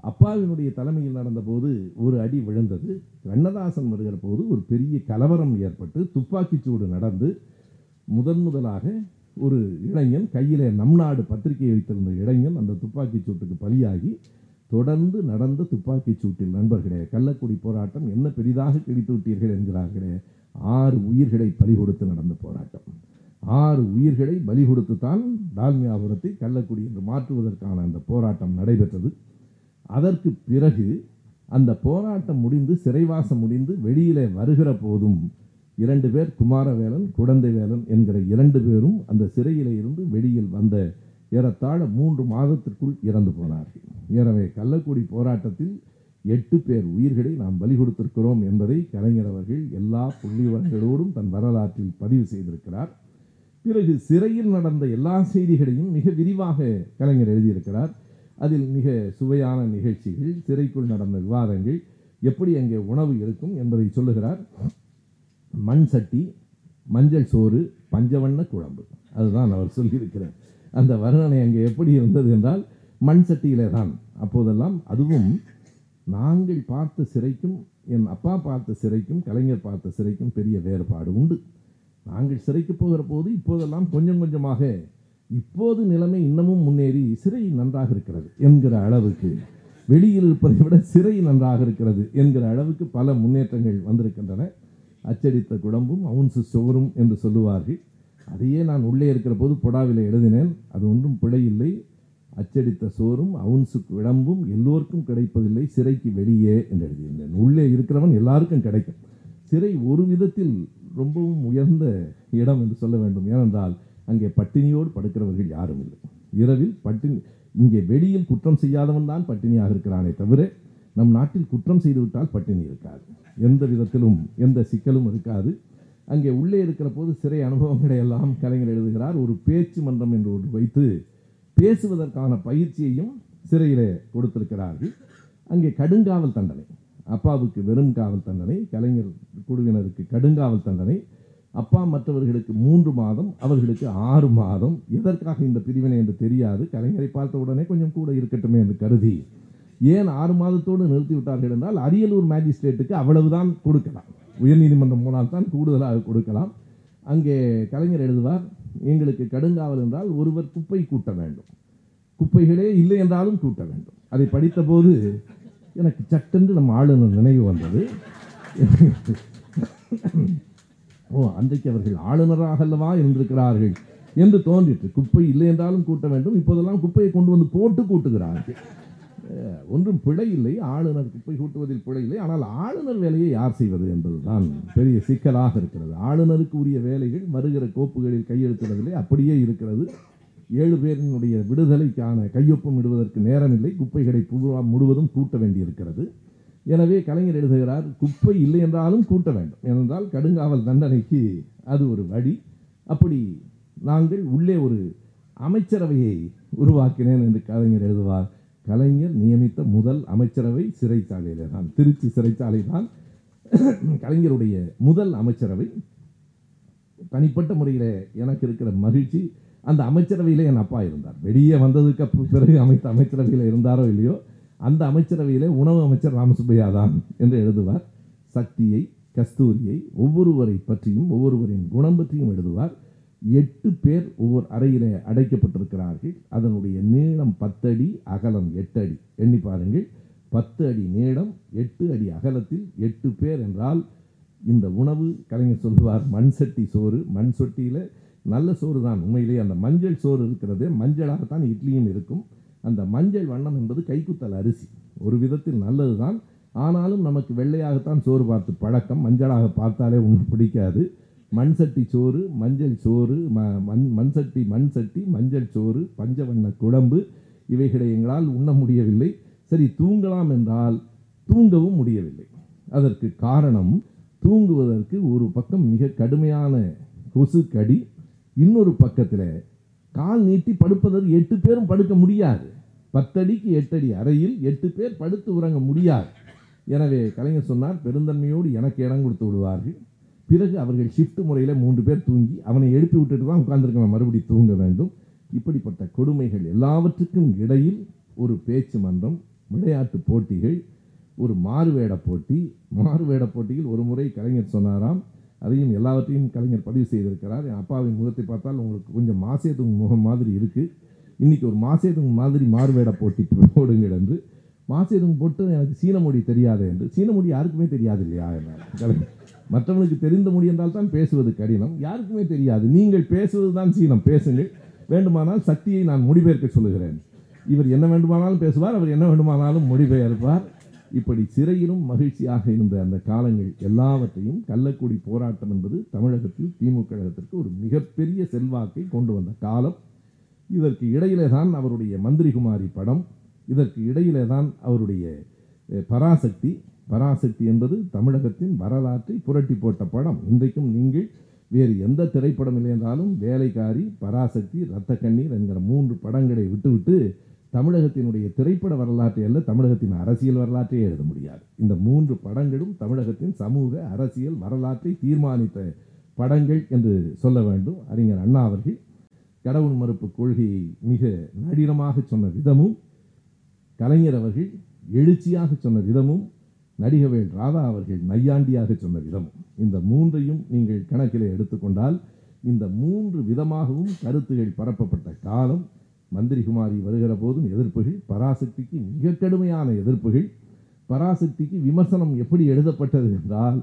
அப்பாவினுடைய தலைமையில் நடந்தபோது ஒரு அடி விழுந்தது. கண்ணதாசன் வருகிற போது ஒரு பெரிய கலவரம் ஏற்பட்டு துப்பாக்கிச் சூடு நடந்து முதன் முதலாக ஒரு இளைஞன் கையிலே நம் நாடு பத்திரிகை வைத்திருந்த இளைஞன் அந்த துப்பாக்கிச் சூட்டுக்கு பலியாகி தொடர்ந்து நடந்த துப்பாக்கிச் சூட்டில் நண்பர்களே கள்ளக்குடி போராட்டம் என்ன பெரிதாக கிழித்து விட்டீர்கள் என்கிறார்களே ஆறு உயிர்களை பலி கொடுத்து நடந்த போராட்டம். ஆறு உயிர்களை பலி கொடுத்து தான் டால்மியாபுரத்தை கள்ளக்குடி என்று மாற்றுவதற்கான அந்த போராட்டம் நடைபெற்றது. அதற்கு பிறகு அந்த போராட்டம் முடிந்து சிறைவாசம் முடிந்து வெளியிலே வருகிற போதும் இரண்டு பேர் குமாரவேலன் குடந்தைவேலன் என்கிற இரண்டு பேரும் அந்த சிறையிலே இருந்து வெளியில் வந்த ஏறத்தாழ மூன்று மாதத்திற்குள் இறந்து போனார்கள். எனவே கள்ளக்குடி போராட்டத்தில் எட்டு பேர் உயிர்களை நாம் பலி கொடுத்திருக்கிறோம் என்பதை கலைஞர் அவர்கள் எல்லா புள்ளிவரங்களோடும் தன் வரலாற்றில் பதிவு செய்திருக்கிறார். பிறகு சிறையில் நடந்த எல்லா செய்திகளையும் மிக விரிவாக கலைஞர் எழுதியிருக்கிறார். அதில் மிக சுவையான நிகழ்ச்சிகள் சிறைக்குள் நடந்த விவாதங்கள் எப்படி அங்கே உணவு இருக்கும் என்பதை சொல்லுகிறார். மண் சட்டி மஞ்சள் சோறு பஞ்சவண்ண குழம்பு. அதுதான் அவர் சொல்லியிருக்கிறார். அந்த வர்ணனை அங்கே எப்படி இருந்தது என்றால் மண் சட்டியிலே தான். அப்போதெல்லாம் அதுவும் நாங்கள் பார்த்த சிறைக்கும் என் அப்பா பார்த்த சிறைக்கும் கலைஞர் பார்த்த சிறைக்கும் பெரிய வேறுபாடு உண்டு. நாங்கள் சிறைக்கு போகிற போது இப்போதெல்லாம் கொஞ்சம் கொஞ்சமாக இப்போது நிலைமை இன்னமும் முன்னேறி சிறை நன்றாக இருக்கிறது என்கிற அளவுக்கு. வெளியில் இருப்பதை விட சிறை நன்றாக இருக்கிறது என்கிற அளவுக்கு பல முன்னேற்றங்கள் வந்திருக்கின்றன. அச்சடித்த குழம்பும் அவுன்சு சோறும் என்று சொல்லுவார்கள். அதையே நான் உள்ளே இருக்கிற போது பொடாவில் எழுதினேன். அது ஒன்றும் பிழை இல்லை. அச்சடித்த சோறும் அவுன்சு குழம்பும் எல்லோருக்கும் கிடைப்பதில்லை. சிறைக்கு வெளியே என்று எழுதியிருந்தேன். உள்ளே இருக்கிறவன் எல்லாருக்கும் கிடைக்கும். சிறை ஒரு விதத்தில் ரொம்பவும் உயர்ந்த இடம் என்று சொல்ல வேண்டும். ஏனென்றால் அங்கே பட்டினியோடு படுக்கிறவர்கள் யாரும் இல்லை. இரவில் பட்டினி இங்கே வெளியில் குற்றம் செய்யாதவன் தான் பட்டினியாக இருக்கிறானே தவிர நம் நாட்டில் குற்றம் செய்துவிட்டால் பட்டினி இருக்காது. எந்த விதத்திலும் எந்த சிக்கலும் இருக்காது. அங்கே உள்ளே இருக்கிற போது சிறை அனுபவங்களை எல்லாம் கலைஞர் எழுதுகிறார். ஒரு பேச்சு மன்றம் என்று ஒன்று வைத்து பேசுவதற்கான பயிற்சியையும் சிறையிலே கொடுத்திருக்கிறார்கள். அங்கே கடுங்காவல் தண்டனை அப்பாவுக்கு வெறும் காவல் தண்டனை கலைஞர் குழுவினருக்கு கடுங்காவல் தண்டனை அப்பா மற்றவர்களுக்கு மூன்று மாதம் அவர்களுக்கு ஆறு மாதம். எதற்காக இந்த பிரிவினை என்று தெரியாது. கலைஞரை பார்த்த உடனே கொஞ்சம் கூட இருக்கட்டுமே என்று கருதி ஏன் ஆறு மாதத்தோடு நிறுத்திவிட்டார்கள் என்றால் அரியலூர் மேஜிஸ்ட்ரேட்டுக்கு அவ்வளவுதான் கொடுக்கலாம். உயர்நீதிமன்றம் போனால் தான் கூடுதலாக கொடுக்கலாம். அங்கே கலைஞர் எழுதுவார் எங்களுக்கு கடுங்காவல் என்றால் ஒருவர் குப்பை கூட்ட வேண்டும். குப்பைகளே இல்லை என்றாலும் கூட்ட வேண்டும். அதை படித்தபோது எனக்கு சட்டென்று நம் ஆளுநர் நினைவு வந்தது. ஓ அன்றைக்கு அவர்கள் ஆளுநராக அல்லவா இருந்திருக்கிறார்கள் என்று தோன்றிற்று. குப்பை இல்லை என்றாலும் கூட்ட வேண்டும். இப்போதெல்லாம் குப்பையை கொண்டு வந்து போட்டு கூட்டுகிறார்கள். ஒன்றும் பிழை இல்லை. ஆளுநர் குப்பை கூட்டுவதில் பிழை இல்லை. ஆனால் ஆளுநர் வேலையை யார் செய்வது என்பதுதான் பெரிய சிக்கலாக இருக்கிறது. ஆளுநருக்கு உரிய வேலைகள் வருகிற கோப்புகளில் கையெழுத்திடவில்லை அப்படியே இருக்கிறது. ஏழு பேரினுடைய விடுதலைக்கான கையொப்பம் இடுவதற்கு நேரமில்லை. குப்பைகளை பூரா முழுவதும் கூட்ட வேண்டியிருக்கிறது. எனவே கலைஞர் எழுதுகிறார் குப்பை இல்லை என்றாலும் கூட்ட வேண்டும். ஏனென்றால் கடுங்காவல் தண்டனைக்கு அது ஒரு வழி. அப்படி நாங்கள் உள்ளே ஒரு அமைச்சரவையை உருவாக்கினேன் என்று கலைஞர் எழுதுவார். கலைஞர் நியமித்த முதல் அமைச்சரவை சிறைச்சாலையில் தான் திருச்சி சிறைச்சாலை தான். கலைஞருடைய முதல் அமைச்சரவை. தனிப்பட்ட முறையில் எனக்கு இருக்கிற மகிழ்ச்சி அந்த அமைச்சரவையில் என் அப்பா இருந்தார். வெளியே வந்ததுக்கு பிறகு அமைத்த அமைச்சரவையில் இருந்தாரோ இல்லையோ அந்த அமைச்சரவையிலே உணவு அமைச்சர் ராமசுப்பையா தான் என்று எழுதுவார். சக்தியை கஸ்தூரியை ஒவ்வொருவரை பற்றியும் ஒவ்வொருவரின் குணம் பற்றியும் எழுதுவார். எட்டு பேர் ஒவ்வொரு அறையிலே அடைக்கப்பட்டிருக்கிறார்கள். அதனுடைய நீளம் பத்தடி அகலம் எட்டு அடி. எண்ணி பாருங்கள். பத்து அடி நீளம் எட்டு அடி அகலத்தில் எட்டு பேர் என்றால் இந்த உணவு கலைஞர் சொல்லுவார் மண் சட்டி சோறு. மண் சொட்டியில் நல்ல சோறு தான். உண்மையிலேயே அந்த மஞ்சள் சோறு இருக்கிறது. மஞ்சளாகத்தான் இட்லியும் இருக்கும். அந்த மஞ்சள் வண்ணம் என்பது கைக்குத்தல் அரிசி. ஒரு விதத்தில் நல்லது தான் ஆனாலும் நமக்கு வெள்ளையாகத்தான் சோறு பார்த்து பழக்கம். மஞ்சளாக பார்த்தாலே ஒன்றும் பிடிக்காது. மண் சட்டி சோறு மஞ்சள் சோறு ம மண் மண் சட்டி மண் சட்டி மஞ்சள் சோறு பஞ்சவண்ண குழம்பு இவைகளை எங்களால் உண்ண முடியவில்லை. சரி தூங்கலாம் என்றால் தூங்கவும் முடியவில்லை. அதற்கு காரணம் தூங்குவதற்கு ஒரு பக்கம் மிக கடுமையான கொசு கடி இன்னொரு பக்கத்தில் கால் நீட்டி படுப்பதற்கு எட்டு பேரும் படுக்க முடியாது. பத்தடிக்கு எட்டடி அறையில் எட்டு பேர் படுத்து உறங்க முடியாது. எனவே கலைஞர் சொன்னார் பெருந்தன்மையோடு எனக்கு இடம் கொடுத்து விடுவார்கள். பிறகு அவர்கள் ஷிஃப்ட் முறையில் மூன்று பேர் தூங்கி அவனை எழுப்பி விட்டுட்டு தான் உட்கார்ந்துருக்கவன் மறுபடி தூங்க வேண்டும். இப்படிப்பட்ட கொடுமைகள் எல்லாவற்றுக்கும் இடையில் ஒரு பேச்சு மன்றம் விளையாட்டு போட்டிகள் ஒரு மாறுவேட போட்டி. மாறுவேட போட்டியில் ஒரு முறை கலைஞர் சொன்னாராம். அதையும் எல்லாவற்றையும் கலைஞர் பதிவு செய்திருக்கிறார். என் அப்பாவின் முகத்தை பார்த்தால் உங்களுக்கு கொஞ்சம் மாசேதுங் முகம் மாதிரி இருக்குது இன்னைக்கு ஒரு மாசேதுங்க மாதிரி மாறுவேட போட்டி போடுங்கள் என்று. மாசேதுங்க போட்டு எனக்கு சீன மொழி தெரியாது என்று. சீன மொழி யாருக்குமே தெரியாது இல்லையா என்றார் மற்றவனுக்கு தெரிந்த மொழி என்றால் தான் பேசுவது கடினம். யாருக்குமே தெரியாது. நீங்கள் பேசுவது தான் சீனம். பேசுங்கள். வேண்டுமானால் சக்தியை நான் மொழிபெயர்க்க சொல்லுகிறேன். இவர் என்ன வேண்டுமானாலும் பேசுவார் அவர் என்ன வேண்டுமானாலும் மொழிபெயர்ப்பார். இப்படி சிறையிலும் மகிழ்ச்சியாக இருந்த அந்த காலங்கள் எல்லாவற்றையும் கள்ளக்குடி போராட்டம் என்பது தமிழகத்தில் திமுக கழகத்திற்கு ஒரு மிகப்பெரிய செல்வாக்கை கொண்டு வந்த காலம். இதற்கு இடையிலே தான் அவருடைய மந்திரிகுமாரி படம் இதற்கு இடையிலே தான் அவருடைய பராசக்தி பராசக்தி என்பது தமிழகத்தின் வரலாற்றை புரட்டி போட்ட படம். இன்றைக்கும் நீங்கள் வேறு எந்த திரைப்படம் இல்லை என்றாலும் வேலைக்காரி பராசக்தி இரத்த கண்ணீர் என்கிற மூன்று படங்களை விட்டுவிட்டு தமிழகத்தினுடைய திரைப்பட வரலாற்றை அல்ல தமிழகத்தின் அரசியல் வரலாற்றையே எழுத முடியாது. இந்த மூன்று படங்களும் தமிழகத்தின் சமூக அரசியல் வரலாற்றை தீர்மானித்த படங்கள் என்று சொல்ல வேண்டும். அறிஞர் அண்ணா அவர்கள் கடவுள் மறுப்பு கொள்கையை மிக நடிகமாக சொன்ன விதமும் கலைஞர் அவர்கள் எழுச்சியாக சொன்ன விதமும் நடிகவேல் ராதா அவர்கள் நையாண்டியாக சொன்ன விதமும். இந்த மூன்றையும் நீங்கள் கணக்கிலே எடுத்துக்கொண்டால் இந்த மூன்று விதமாகவும் கருத்துகள் பரப்பப்பட்ட காலம் மந்திரிகுமாரி வருகிற போதும் எதிர்ப்புகள் பராசக்திக்கு மிக கடுமையான எதிர்ப்புகள் பராசக்திக்கு விமர்சனம் எப்படி எழுதப்பட்டது என்றால்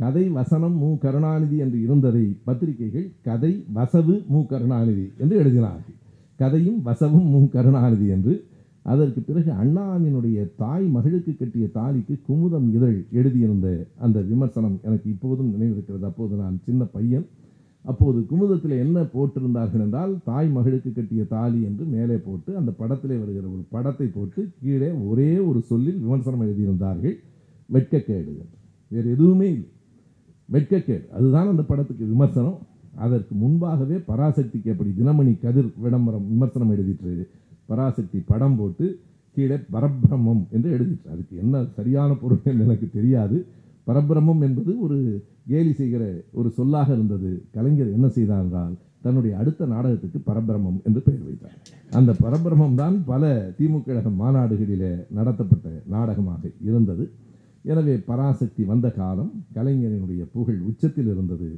கதை வசனம் மு கருணாநிதி என்று இருந்ததை பத்திரிகைகள் கதை வசவு மு கருணாநிதி என்று எழுதினார்கள். கதையும் வசவும் மு கருணாநிதி என்று. அதற்கு பிறகு அண்ணாவினுடைய தாய் மகளுக்கு கட்டிய தாலிக்கு குமுதம் இதழ் எழுதியிருந்த அந்த விமர்சனம் எனக்கு இப்போதும் நினைவிருக்கிறது. அப்போது நான் சின்ன பையன். அப்போது குமுதத்தில் என்ன போட்டிருந்தார்கள் என்றால் தாய் மகளுக்கு கட்டிய தாலி என்று மேலே போட்டு அந்த படத்திலே வருகிற ஒரு படத்தை போட்டு கீழே ஒரே ஒரு சொல்லில் விமர்சனம் எழுதியிருந்தார்கள். வெட்கக்கேடு வேறு எதுவுமே இல்லை. வெட்கக்கேடு அதுதான் அந்த படத்துக்கு விமர்சனம். அதற்கு முன்பாகவே பராசக்திக்கு எப்படி தினமணி கதிர் விளம்பரம் விமர்சனம் எழுதிட்டு பராசக்தி படம் போட்டு கீழே பரபிரம்மம் என்று எழுதிட்டு. அதுக்கு என்ன சரியான பொருள் என்று எனக்கு தெரியாது. பரபிரம்மம் என்பது ஒரு கேலி செய்கிற ஒரு சொல்லாக இருந்தது. கலைஞர் என்ன செய்தார் என்றால் தன்னுடைய அடுத்த நாடகத்துக்கு பரபிரமம் என்று பெயர் வைத்தார். அந்த பரபிரமம் தான் பல திமுக கழக மாநாடுகளிலே நடத்தப்பட்ட நாடகமாக இருந்தது. எனவே பராசக்தி வந்த காலம் கலைஞரினுடைய புகழ் உச்சத்தில் இருந்தது.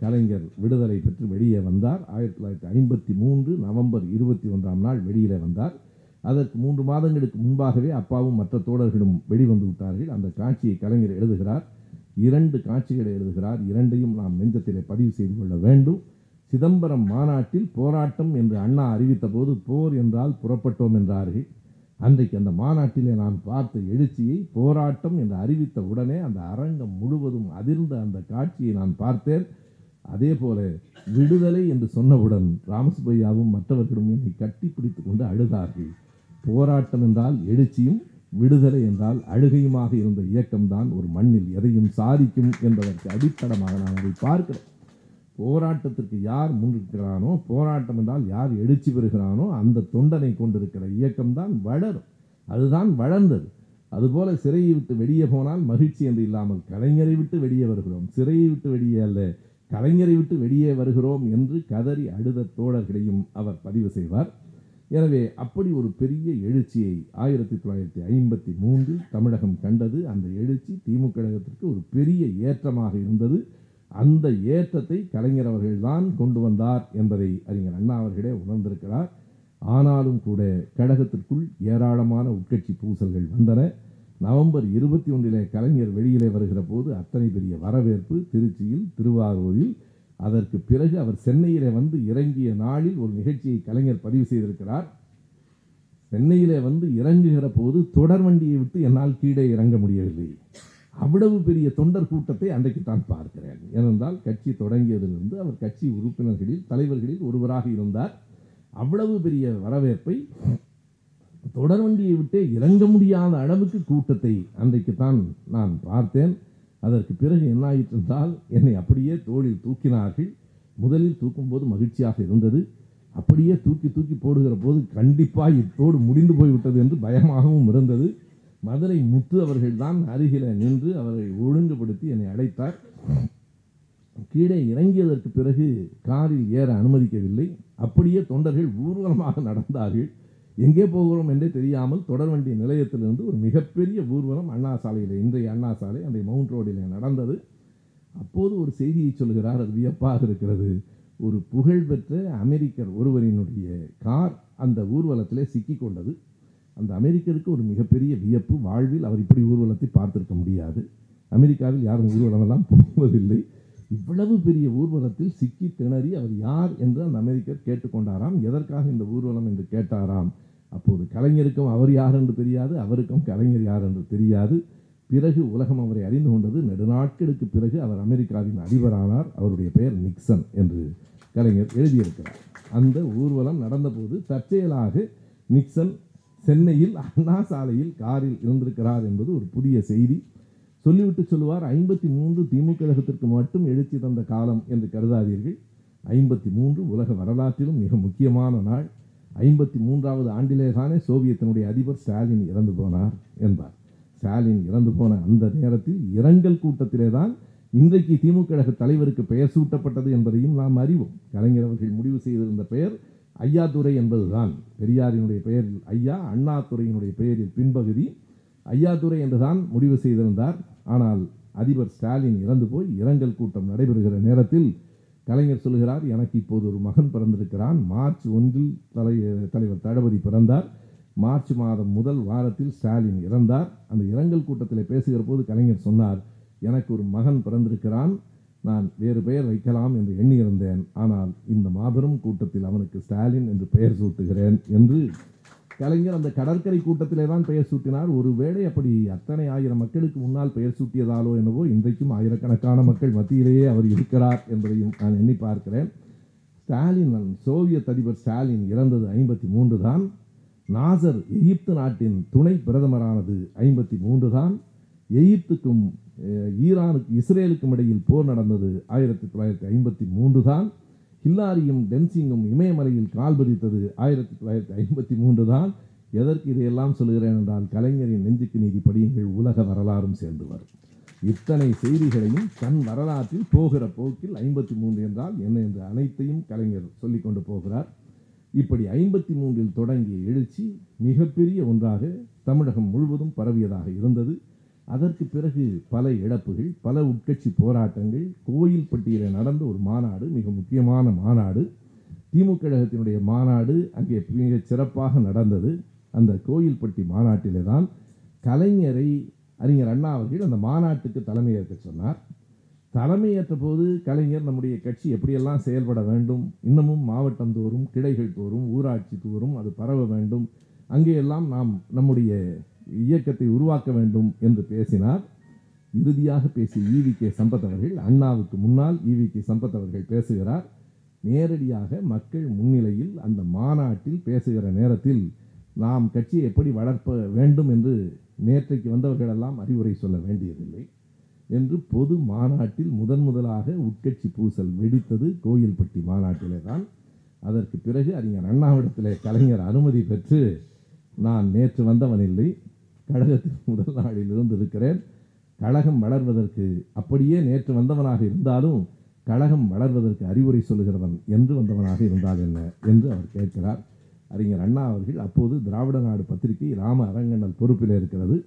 கலைஞர் விடுதலை பெற்று வெளியே வந்தார். ஆயிரத்தி தொள்ளாயிரத்தி ஐம்பத்தி மூன்று நவம்பர் இருபத்தி ஒன்றாம் நாள் வெளியிலே வந்தார். அதற்கு மூன்று மாதங்களுக்கு முன்பாகவே அப்பாவும் மற்ற தோழர்களும் வெளிவந்து விட்டார்கள். அந்த காட்சியை கலைஞர் எழுதுகிறார். இரண்டு காட்சிகளை எழுதுகிறார். இரண்டையும் நாம் நெஞ்சத்திலே பதிவு செய்து கொள்ள வேண்டும். சிதம்பரம் மாநாட்டில் போராட்டம் என்று அண்ணா அறிவித்த போது போர் என்றால் புறப்பட்டோம் என்றார்கள். அன்றைக்கு அந்த மாநாட்டிலே நான் பார்த்த எழுச்சியை போராட்டம் என்று அறிவித்த உடனே அந்த அரங்கம் முழுவதும் அதிர்ந்த அந்த காட்சியை நான் பார்த்தேன். அதே போல விடுதலை என்று சொன்னவுடன் ராமசுப்பையாவும் மற்றவர்களும் என்னை கட்டி பிடித்து கொண்டு அழுதார்கள். போராட்டம் என்றால் எழுச்சியும் விடுதலை என்றால் அழுகையுமாக இருந்த இயக்கம்தான் ஒரு மண்ணில் எதையும் சாதிக்கும் என்பதற்கு அடித்தடமாக நான் அதை பார்க்கிறேன். போராட்டத்திற்கு யார் முன்னிற்கிறானோ போராட்டம் என்றால் யார் எழுச்சி பெறுகிறானோ அந்த தொண்டனை கொண்டிருக்கிற இயக்கம்தான் வளரும். அதுதான் வளர்ந்தது. அதுபோல சிறையை விட்டு வெளியே போனால் மகிழ்ச்சி என்று இல்லாமல் கலைஞரை விட்டு வெளியே வருகிறோம். சிறையை விட்டு வெளியே அல்ல கலைஞரை விட்டு வெளியே வருகிறோம் என்று கதறி அழுத தோழர்களையும் அவர் பதிவு செய்வார். எனவே அப்படி ஒரு பெரிய எழுச்சியை ஆயிரத்தி தொள்ளாயிரத்தி ஐம்பத்தி மூன்றில் தமிழகம் கண்டது. அந்த எழுச்சி திமுக கழகத்திற்கு ஒரு பெரிய ஏற்றமாக இருந்தது. அந்த ஏற்றத்தை கலைஞர் அவர்கள்தான் கொண்டு வந்தார் என்பதை அறிஞர் அண்ணா அவர்களே உணர்ந்திருக்கிறார். ஆனாலும் கூட கழகத்திற்குள் ஏராளமான உட்கட்சி பூசல்கள் வந்தன. நவம்பர் இருபத்தி ஒன்றிலே கலைஞர் வெளியிலே வருகிற போது அத்தனை பெரிய வரவேற்பு திருச்சியில் திருவாரூரில். அதற்கு பிறகு அவர் சென்னையிலே வந்து இறங்கிய நாளில் ஒரு நிகழ்ச்சியை கலைஞர் பதிவு செய்திருக்கிறார். சென்னையிலே வந்து இறங்குகிற போது தொடர் வண்டியை விட்டு என்னால் கீழே இறங்க முடியவில்லை. அவ்வளவு பெரிய தொண்டர் கூட்டத்தை அன்றைக்கு தான் பார்க்கிறேன். ஏனென்றால் கட்சி தொடங்கியதிலிருந்து அவர் கட்சி உறுப்பினர்களில் தலைவர்களில் ஒருவராக இருந்தார். அவ்வளவு பெரிய வரவேற்பை தொடர் வண்டியை விட்டே இறங்க முடியாத அளவுக்கு கூட்டத்தை அன்றைக்கு தான் நான் பார்த்தேன். அதற்கு பிறகு என்ன ஆயிற்று என்னை அப்படியே தோளில் தூக்கினார்கள். முதலில் தூக்கும்போது மகிழ்ச்சியாக இருந்தது. அப்படியே தூக்கி தூக்கி போடுகிற போது கண்டிப்பாக இத்தோடு முடிந்து போய்விட்டது என்று பயமாகவும் இருந்தது. மதுரை முத்து அவர்கள்தான் அருகில நின்று அவரை ஒழுங்குபடுத்தி என்னை அழைத்தார். கீழே இறங்கியதற்கு பிறகு காரில் ஏற அனுமதிக்கவில்லை. அப்படியே தொண்டர்கள் ஊர்வலமாக நடந்தார்கள். எங்கே போகிறோம் என்றே தெரியாமல் தொடர்வண்டி நிலையத்திலிருந்து ஒரு மிகப்பெரிய ஊர்வலம் அண்ணா சாலையில் இன்றைய அண்ணா சாலை அந்த மவுண்ட் ரோடில் நடந்தது. அப்போது ஒரு செய்தியை சொல்கிறார் அது வியப்பாக இருக்கிறது. ஒரு புகழ்பெற்ற அமெரிக்கர் ஒருவரினுடைய கார் அந்த ஊர்வலத்திலே சிக்கிக் கொண்டது. அந்த அமெரிக்கருக்கு ஒரு மிகப்பெரிய வியப்பு வாழ்வில் அவர் இப்படி ஊர்வலத்தை பார்த்திருக்க முடியாது. அமெரிக்காவில் யாரும் ஊர்வலமெல்லாம் போவதில்லை. இவ்வளவு பெரிய ஊர்வலத்தில் சிக்கி திணறி அவர் யார் என்று அந்த அமெரிக்கர் கேட்டுக்கொண்டாராம். எதற்காக இந்த ஊர்வலம் என்று கேட்டாராம். அப்போது கலைஞருக்கும் அவர் யார் என்று தெரியாது அவருக்கும் கலைஞர் யார் என்று தெரியாது. பிறகு உலகம் அவரை அறிந்து கொண்டது. நெடுநாட்களுக்கு பிறகு அவர் அமெரிக்காவின் அதிபரானார். அவருடைய பெயர் நிக்சன் என்று கலைஞர் எழுதியிருக்கிறார். அந்த ஊர்வலம் நடந்தபோது தற்செயலாக நிக்சன் சென்னையில் அண்ணா சாலையில் காரில் இருந்திருக்கிறார் என்பது ஒரு புதிய செய்தி. சொல்லிவிட்டு சொல்லுவார் ஐம்பத்தி மூன்று திமுக கழகத்திற்கு மட்டும் எழுச்சி தந்த காலம் என்று கருதாதீர்கள். ஐம்பத்தி மூன்று உலக வரலாற்றிலும் மிக முக்கியமான நாள். ஐம்பத்தி மூன்றாவது ஆண்டிலே தானே சோவியத்தினுடைய அதிபர் ஸ்டாலின் இறந்து போனார் என்பார். ஸ்டாலின் இறந்து போன அந்த நேரத்தில் இரங்கல் கூட்டத்திலே தான் இன்றைக்கு திமுக கழக தலைவருக்கு பெயர் சூட்டப்பட்டது என்பதையும் நாம் அறிவோம். கலைஞர் அவர்கள் முடிவு செய்திருந்த பெயர் ஐயாதுரை என்பதுதான். பெரியாரினுடைய பெயரில் ஐயா அண்ணாதுரையினுடைய பெயரில் பின்பகுதி. ஐயாதுரை என்றுதான் முடிவு செய்திருந்தார். ஆனால் அதிபர் ஸ்டாலின் இறந்து போய் இரங்கல் கூட்டம் நடைபெறுகிற நேரத்தில் கலைஞர் சொல்கிறார் எனக்கு இப்போது ஒரு மகன் பிறந்திருக்கிறான். மார்ச் ஒன்றில் தலை தலைவர் தளபதி பிறந்தார். மார்ச் மாதம் முதல் வாரத்தில் ஸ்டாலின் இறந்தார். அந்த இரங்கல் கூட்டத்தில் பேசுகிற போது கலைஞர் சொன்னார் எனக்கு ஒரு மகன் பிறந்திருக்கிறான். நான் வேறு பெயர் வைக்கலாம் என்று எண்ணியிருந்தேன். ஆனால் இந்த மாபெரும் கூட்டத்தில் அவனுக்கு ஸ்டாலின் என்று பெயர் சூட்டுகிறேன் என்று கலைஞர் அந்த கடற்கரை கூட்டத்திலே தான் பெயர் சூட்டினார். ஒருவேளை அப்படி அத்தனை ஆயிரம் மக்களுக்கு முன்னால் பெயர் சூட்டியதாலோ என்னவோ இன்றைக்கும் ஆயிரக்கணக்கான மக்கள் மத்தியிலேயே அவர் இருக்கிறார் என்பதையும் நான் எண்ணி பார்க்கிறேன். ஸ்டாலின் சோவியத் அதிபர் ஸ்டாலின் இறந்தது ஐம்பத்தி மூன்று தான். நாசர் எகிப்து நாட்டின் துணை பிரதமரானது ஐம்பத்தி மூன்று தான். எகிப்துக்கும் ஈரானுக்கு இஸ்ரேலுக்கும் இடையில் போர் நடந்தது ஆயிரத்தி தொள்ளாயிரத்தி ஐம்பத்தி மூன்று தான். ஹில்லாரியும் டென்சிங்கும் இமயமலையில் கால் பதித்தது ஆயிரத்தி தொள்ளாயிரத்தி ஐம்பத்தி மூன்று தான். எதற்கு இதையெல்லாம் சொல்கிறேன் என்றால் கலைஞரின் நெஞ்சுக்கு நீதி படியுங்கள் உலக வரலாறும் சேர்ந்து வரும் இத்தனை செய்திகளையும் தன் வரலாற்றில் போகிற போக்கில் ஐம்பத்தி மூன்று என்றால் என்ன என்று அனைத்தையும் கலைஞர் சொல்லிக்கொண்டு போகிறார். இப்படி ஐம்பத்தி மூன்றில் தொடங்கிய எழுச்சி மிகப்பெரிய ஒன்றாக தமிழகம் முழுவதும் பரவியதாக இருந்தது. அதற்கு பிறகு பல இழப்புகள் பல உட்கட்சி போராட்டங்கள் கோயில்பட்டியில் நடந்த ஒரு மாநாடு மிக முக்கியமான மாநாடு திமுக கழகத்தினுடைய மாநாடு அங்கே மிகச் சிறப்பாக நடந்தது. அந்த கோயில்பட்டி மாநாட்டிலே தான் கலைஞரை அறிஞர் அண்ணா அவர்கள் அந்த மாநாட்டுக்கு தலைமையேற்க சொன்னார். தலைமையேற்ற போது கலைஞர் நம்முடைய கட்சி எப்படியெல்லாம் செயல்பட வேண்டும் இன்னமும் மாவட்டம் தோறும் கிளைகள் தோறும் ஊராட்சி தோறும் அது பரவ வேண்டும் அங்கேயெல்லாம் நாம் நம்முடைய இயக்கத்தை உருவாக்க வேண்டும் என்று பேசினார். இறுதியாக பேசிய ஈவி கே சம்பத் அவர்கள் அண்ணாவுக்கு முன்னால் ஈவி கே சம்பத் அவர்கள் பேசுகிறார். நேரடியாக மக்கள் முன்னிலையில் அந்த மாநாட்டில் பேசுகிற நேரத்தில் நாம் கட்சியை எப்படி வளர்ப்ப வேண்டும் என்று நேற்றைக்கு வந்தவர்களெல்லாம் அறிவுரை சொல்ல வேண்டியதில்லை என்று பொது மாநாட்டில் முதன் முதலாக உட்கட்சி பூசல் வெடித்தது கோயில்பட்டி மாநாட்டிலே தான். அதற்கு பிறகு அறிஞர் அண்ணாவிடத்திலே கலைஞர் அனுமதி பெற்று நான் நேற்று வந்தவன் இல்லை. கழகத்தில் முதல் நாளில் இருந்து இருக்கிறேன் கழகம் வளர்வதற்கு அப்படியே நேற்று வந்தவனாக இருந்தாலும் கழகம் வளர்வதற்கு அறிவுரை சொல்லுகிறவன் என்று வந்தவனாக இருந்தால் என்ன என்று அவர் கேட்கிறார். அறிஞர் அண்ணா அவர்கள் அப்போது திராவிட நாடு பத்திரிகை ராம அரங்கண்ணல் பொறுப்பில் இருக்கிறது.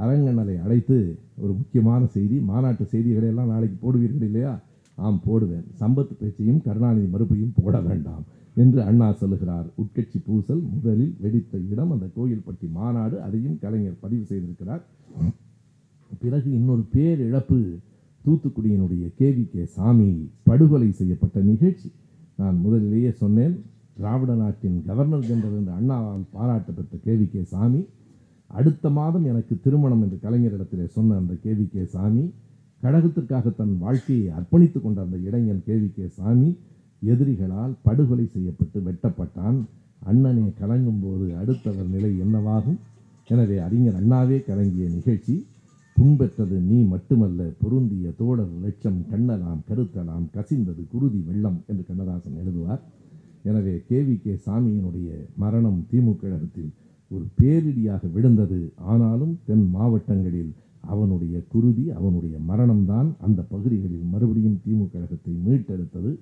அரங்கண்ணலை அழைத்து ஒரு முக்கியமான செய்தி மாநாட்டு செய்திகளை எல்லாம் நாளைக்கு போடுவீர்கள் இல்லையா? ஆம் போடுவேன். சம்பத் பேச்சையும் கருணாநிதி மறுப்பையும் போட வேண்டாம். என்று அண்ணா சொல்லுகிறார். உட்கட்சி பூசல் முதலில் வெடித்த இடம் அந்த கோயில்பட்டி மாநாடு அதையும் கலைஞர் பதிவு செய்திருக்கிறார். பிறகு இன்னொரு பேரிழப்பு தூத்துக்குடியினுடைய கேவி கே சாமி படுகொலை செய்யப்பட்ட நிகழ்ச்சி. நான் முதலிலேயே சொன்னேன் திராவிட நாட்டின் கவர்னர் ஜெனரல் என்று அண்ணாவால் பாராட்ட பெற்ற கேவி கே சாமி. அடுத்த மாதம் எனக்கு திருமணம் என்று கலைஞரிடத்திலே சொன்ன அந்த கேவி கே சாமி கழகத்திற்காக தன் வாழ்க்கையை அர்ப்பணித்துக் கொண்ட அந்த இளைஞன் கேவி கே சாமி எதிரிகளால் படுகொலை செய்யப்பட்டு வெட்டப்பட்டான். அண்ணனே கலங்கும் போது அடுத்தவர் நிலை என்னவாகும்? எனவே அறிஞர் அண்ணாவே கலங்கிய நிகழ்ச்சி. புண்பெற்றது நீ மட்டுமல்ல பொருந்திய தோழர் லட்சம் கண்ணலாம் கருத்தலாம் கசிந்தது குருதி வெள்ளம் என்று கண்ணதாசன் எழுதுவார். எனவே கேவி கே சாமியினுடைய மரணம் திமுக கழகத்தில் ஒரு பேரிடியாக விழுந்தது. ஆனாலும் தென் மாவட்டங்களில் அவனுடைய குருதி அவனுடைய மரணம்தான். அந்த பகுதிகளில் மறுபடியும் திமுக கழகத்தை மீட்டெடுத்தது.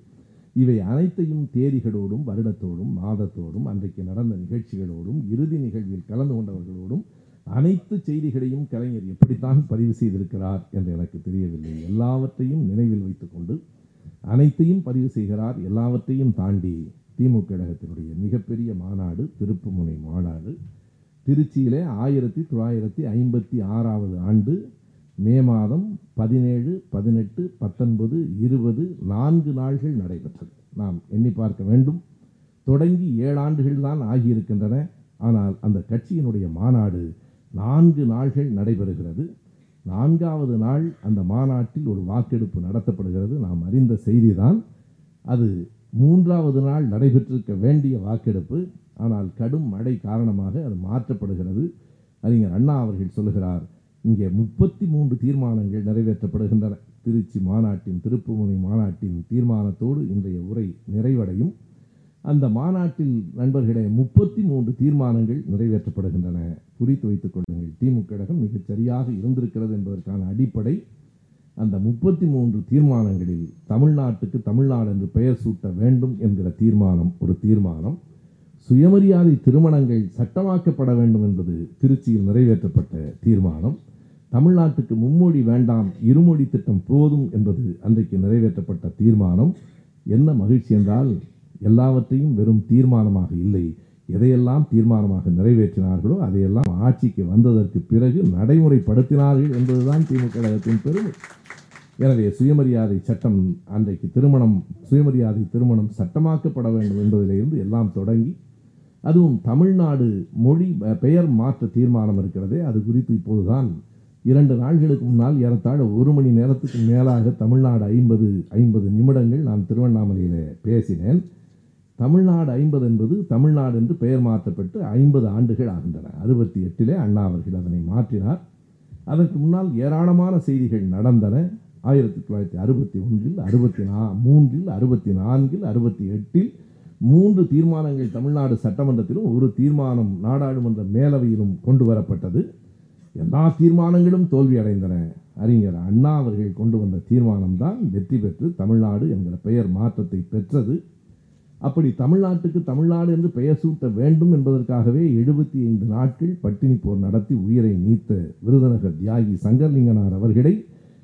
இவை அனைத்தையும் தேதிகளோடும் வருடத்தோடும் மாதத்தோடும் அன்றைக்கு நடந்த நிகழ்ச்சிகளோடும் இறுதி நிகழ்வில் கலந்து கொண்டவர்களோடும் அனைத்து செய்திகளையும் கலைஞர் எப்படித்தான் பதிவு செய்திருக்கிறார் என்று எனக்கு தெரியவில்லை. எல்லாவற்றையும் நினைவில் வைத்துக்கொண்டு அனைத்தையும் பதிவு செய்கிறார். எல்லாவற்றையும் தாண்டி திமுக கழகத்தினுடைய மிகப்பெரிய மாநாடு திருப்புமுனை மாநாடு திருச்சியிலே ஆயிரத்தி தொள்ளாயிரத்தி ஐம்பத்தி ஆறாவது ஆண்டு மே மாதம் பதினேழு பதினெட்டு பத்தொன்பது இருபது நான்கு நாள்கள் நடைபெற்றது. நாம் எண்ணி பார்க்க வேண்டும். தொடங்கி ஏழாண்டுகள் தான் ஆகியிருக்கின்றன. ஆனால் அந்த கட்சியினுடைய மாநாடு நான்கு நாள்கள் நடைபெறுகிறது. நான்காவது நாள் அந்த மாநாட்டில் ஒரு வாக்கெடுப்பு நடத்தப்படுகிறது. நாம் அறிந்த செய்திதான். அது மூன்றாவது நாள் நடைபெற்றிருக்க வேண்டிய வாக்கெடுப்பு. ஆனால் கடும் மழை காரணமாக அது மாற்றப்படுகிறது. அறிஞர் அண்ணா அவர்கள் சொல்லுகிறார் இங்கே முப்பத்தி மூன்று தீர்மானங்கள் நிறைவேற்றப்படுகின்றன. திருச்சி மாநாட்டின் திருப்புமுனை மாநாட்டின் தீர்மானத்தோடு இன்றைய உரை நிறைவடையும். அந்த மாநாட்டில் நண்பர்களே முப்பத்தி மூன்று தீர்மானங்கள் நிறைவேற்றப்படுகின்றன. குறித்து வைத்துக் கொள்ளுங்கள். திமுக கழகம் மிகச் சரியாக இருந்திருக்கிறது என்பதற்கான அடிப்படை அந்த முப்பத்தி மூன்று தீர்மானங்களில் தமிழ்நாட்டுக்கு தமிழ்நாடு என்று பெயர் சூட்ட வேண்டும் என்கிற தீர்மானம் ஒரு தீர்மானம். சுயமரியாதை திருமணங்கள் சட்டமாக்கப்பட வேண்டும் என்பது திருச்சியில் நிறைவேற்றப்பட்ட தீர்மானம். தமிழ்நாட்டுக்கு மும்மொழி வேண்டாம் இருமொழி திட்டம் போதும் என்பது அன்றைக்கு நிறைவேற்றப்பட்ட தீர்மானம். என்ன மகிழ்ச்சி என்றால் எல்லாவற்றையும் வெறும் தீர்மானமாக இல்லை. எதையெல்லாம் தீர்மானமாக நிறைவேற்றினார்களோ அதையெல்லாம் ஆட்சிக்கு வந்ததற்கு பிறகு நடைமுறைப்படுத்தினார்கள் என்பதுதான் திமுக கழகத்தின் பெருமை. எனவே சுயமரியாதை சட்டம் அன்றைக்கு திருமணம் சுயமரியாதை திருமணம் சட்டமாக்கப்பட வேண்டும் என்பதிலிருந்து எல்லாம் தொடங்கி அதுவும் தமிழ்நாடு மொழி பெயர் மாற்ற தீர்மானம் இருக்கிறதே அது குறித்து இப்போதுதான் இரண்டு நாள்களுக்கு முன்னால் ஏறத்தாழ ஒரு மணி நேரத்துக்கு மேலாக தமிழ்நாடு ஐம்பது ஐம்பது நிமிடங்கள் நான் திருவண்ணாமலையில் பேசினேன். தமிழ்நாடு ஐம்பது என்பது தமிழ்நாடு என்று பெயர் மாற்றப்பட்டு ஐம்பது ஆண்டுகள் ஆகின்றன. அறுபத்தி எட்டிலே அண்ணா அவர்கள் அதனை மாற்றினார். அதற்கு முன்னால் ஏராளமான செய்திகள் நடந்தன. ஆயிரத்தி தொள்ளாயிரத்தி அறுபத்தி ஒன்றில் அறுபத்தி நா மூன்றில் அறுபத்தி நான்கில் அறுபத்தி எட்டில் மூன்று தீர்மானங்கள் தமிழ்நாடு சட்டமன்றத்திலும் ஒரு தீர்மானம் நாடாளுமன்ற மேலவையிலும் கொண்டு வரப்பட்டது. எல்லா தீர்மானங்களும் தோல்வி அடைந்தன. அறிஞர் அண்ணா அவர்கள் கொண்டு வந்த தீர்மானம்தான் வெற்றி பெற்று தமிழ்நாடு என்கிற பெயர் மாற்றத்தை பெற்றது. அப்படி தமிழ்நாட்டுக்கு தமிழ்நாடு என்று பெயர் சூட்ட வேண்டும் என்பதற்காகவே எழுபத்தி ஐந்து நாட்கள் பட்டினி போர் நடத்தி உயிரை நீத்த விருதுநகர் தியாகி சங்கர்லிங்கனார் அவர்களை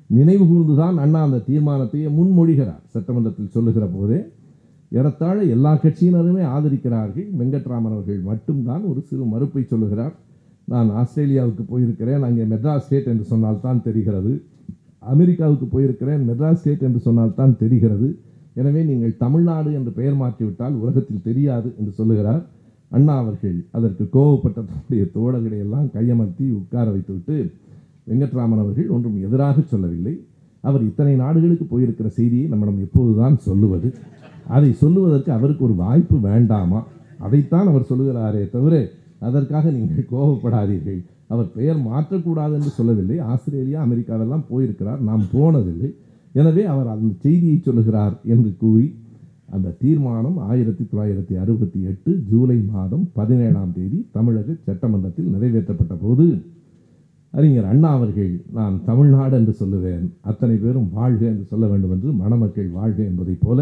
நினைவு கூர்ந்துதான் அண்ணா அந்த தீர்மானத்தையே முன்மொழிகிறார். சட்டமன்றத்தில் சொல்லுகிற போதே ஏறத்தாழ எல்லா கட்சியினருமே ஆதரிக்கிறார்கள். வெங்கட்ராமன் அவர்கள் மட்டும்தான் ஒரு சிறு மறுப்பை சொல்லுகிறார். நான் ஆஸ்திரேலியாவுக்கு போயிருக்கிறேன் அங்கே மெட்ராஸ் ஸ்டேட் என்று சொன்னால் தான் தெரிகிறது. அமெரிக்காவுக்கு போயிருக்கிறேன் மெட்ராஸ் ஸ்டேட் என்று சொன்னால் தான் தெரிகிறது. எனவே நீங்கள் தமிழ்நாடு என்று பெயர் மாற்றிவிட்டால் உலகத்தில் தெரியாது என்று சொல்லுகிறார். அண்ணா அவர்கள் அதற்கு கோபப்பட்ட தன்னுடைய தோழர்களை எல்லாம் கையமர்த்தி உட்கார வைத்துவிட்டு வெங்கட்ராமன் அவர்கள் ஒன்றும் எதிராக சொல்லவில்லை. அவர் இத்தனை நாடுகளுக்கு போயிருக்கிற செய்தியை நம்மிடம் எப்போதுதான் சொல்லுவது. அதை சொல்லுவதற்கு அவருக்கு ஒரு வாய்ப்பு வேண்டாமா? அதைத்தான் அவர் சொல்லுகிறாரே தவிர அதற்காக நீங்கள் கோபப்படாதீர்கள். அவர் பெயர் மாற்றக்கூடாது என்று சொல்லவில்லை. ஆஸ்திரேலியா அமெரிக்காவெல்லாம் போயிருக்கிறார். நாம் போனதில்லை. எனவே அவர் அந்த செய்தியை சொல்லுகிறார் என்று கூறி அந்த தீர்மானம் ஆயிரத்தி தொள்ளாயிரத்தி அறுபத்தி எட்டு ஜூலை மாதம் பதினேழாம் தேதி தமிழக சட்டமன்றத்தில் நிறைவேற்றப்பட்ட போது அறிஞர் அண்ணா அவர்கள் நான் தமிழ்நாடு என்று சொல்லுவேன். அத்தனை பேரும் வாழ்க என்று சொல்ல வேண்டும் என்று மணமக்கள் வாழ்க என்பதைப் போல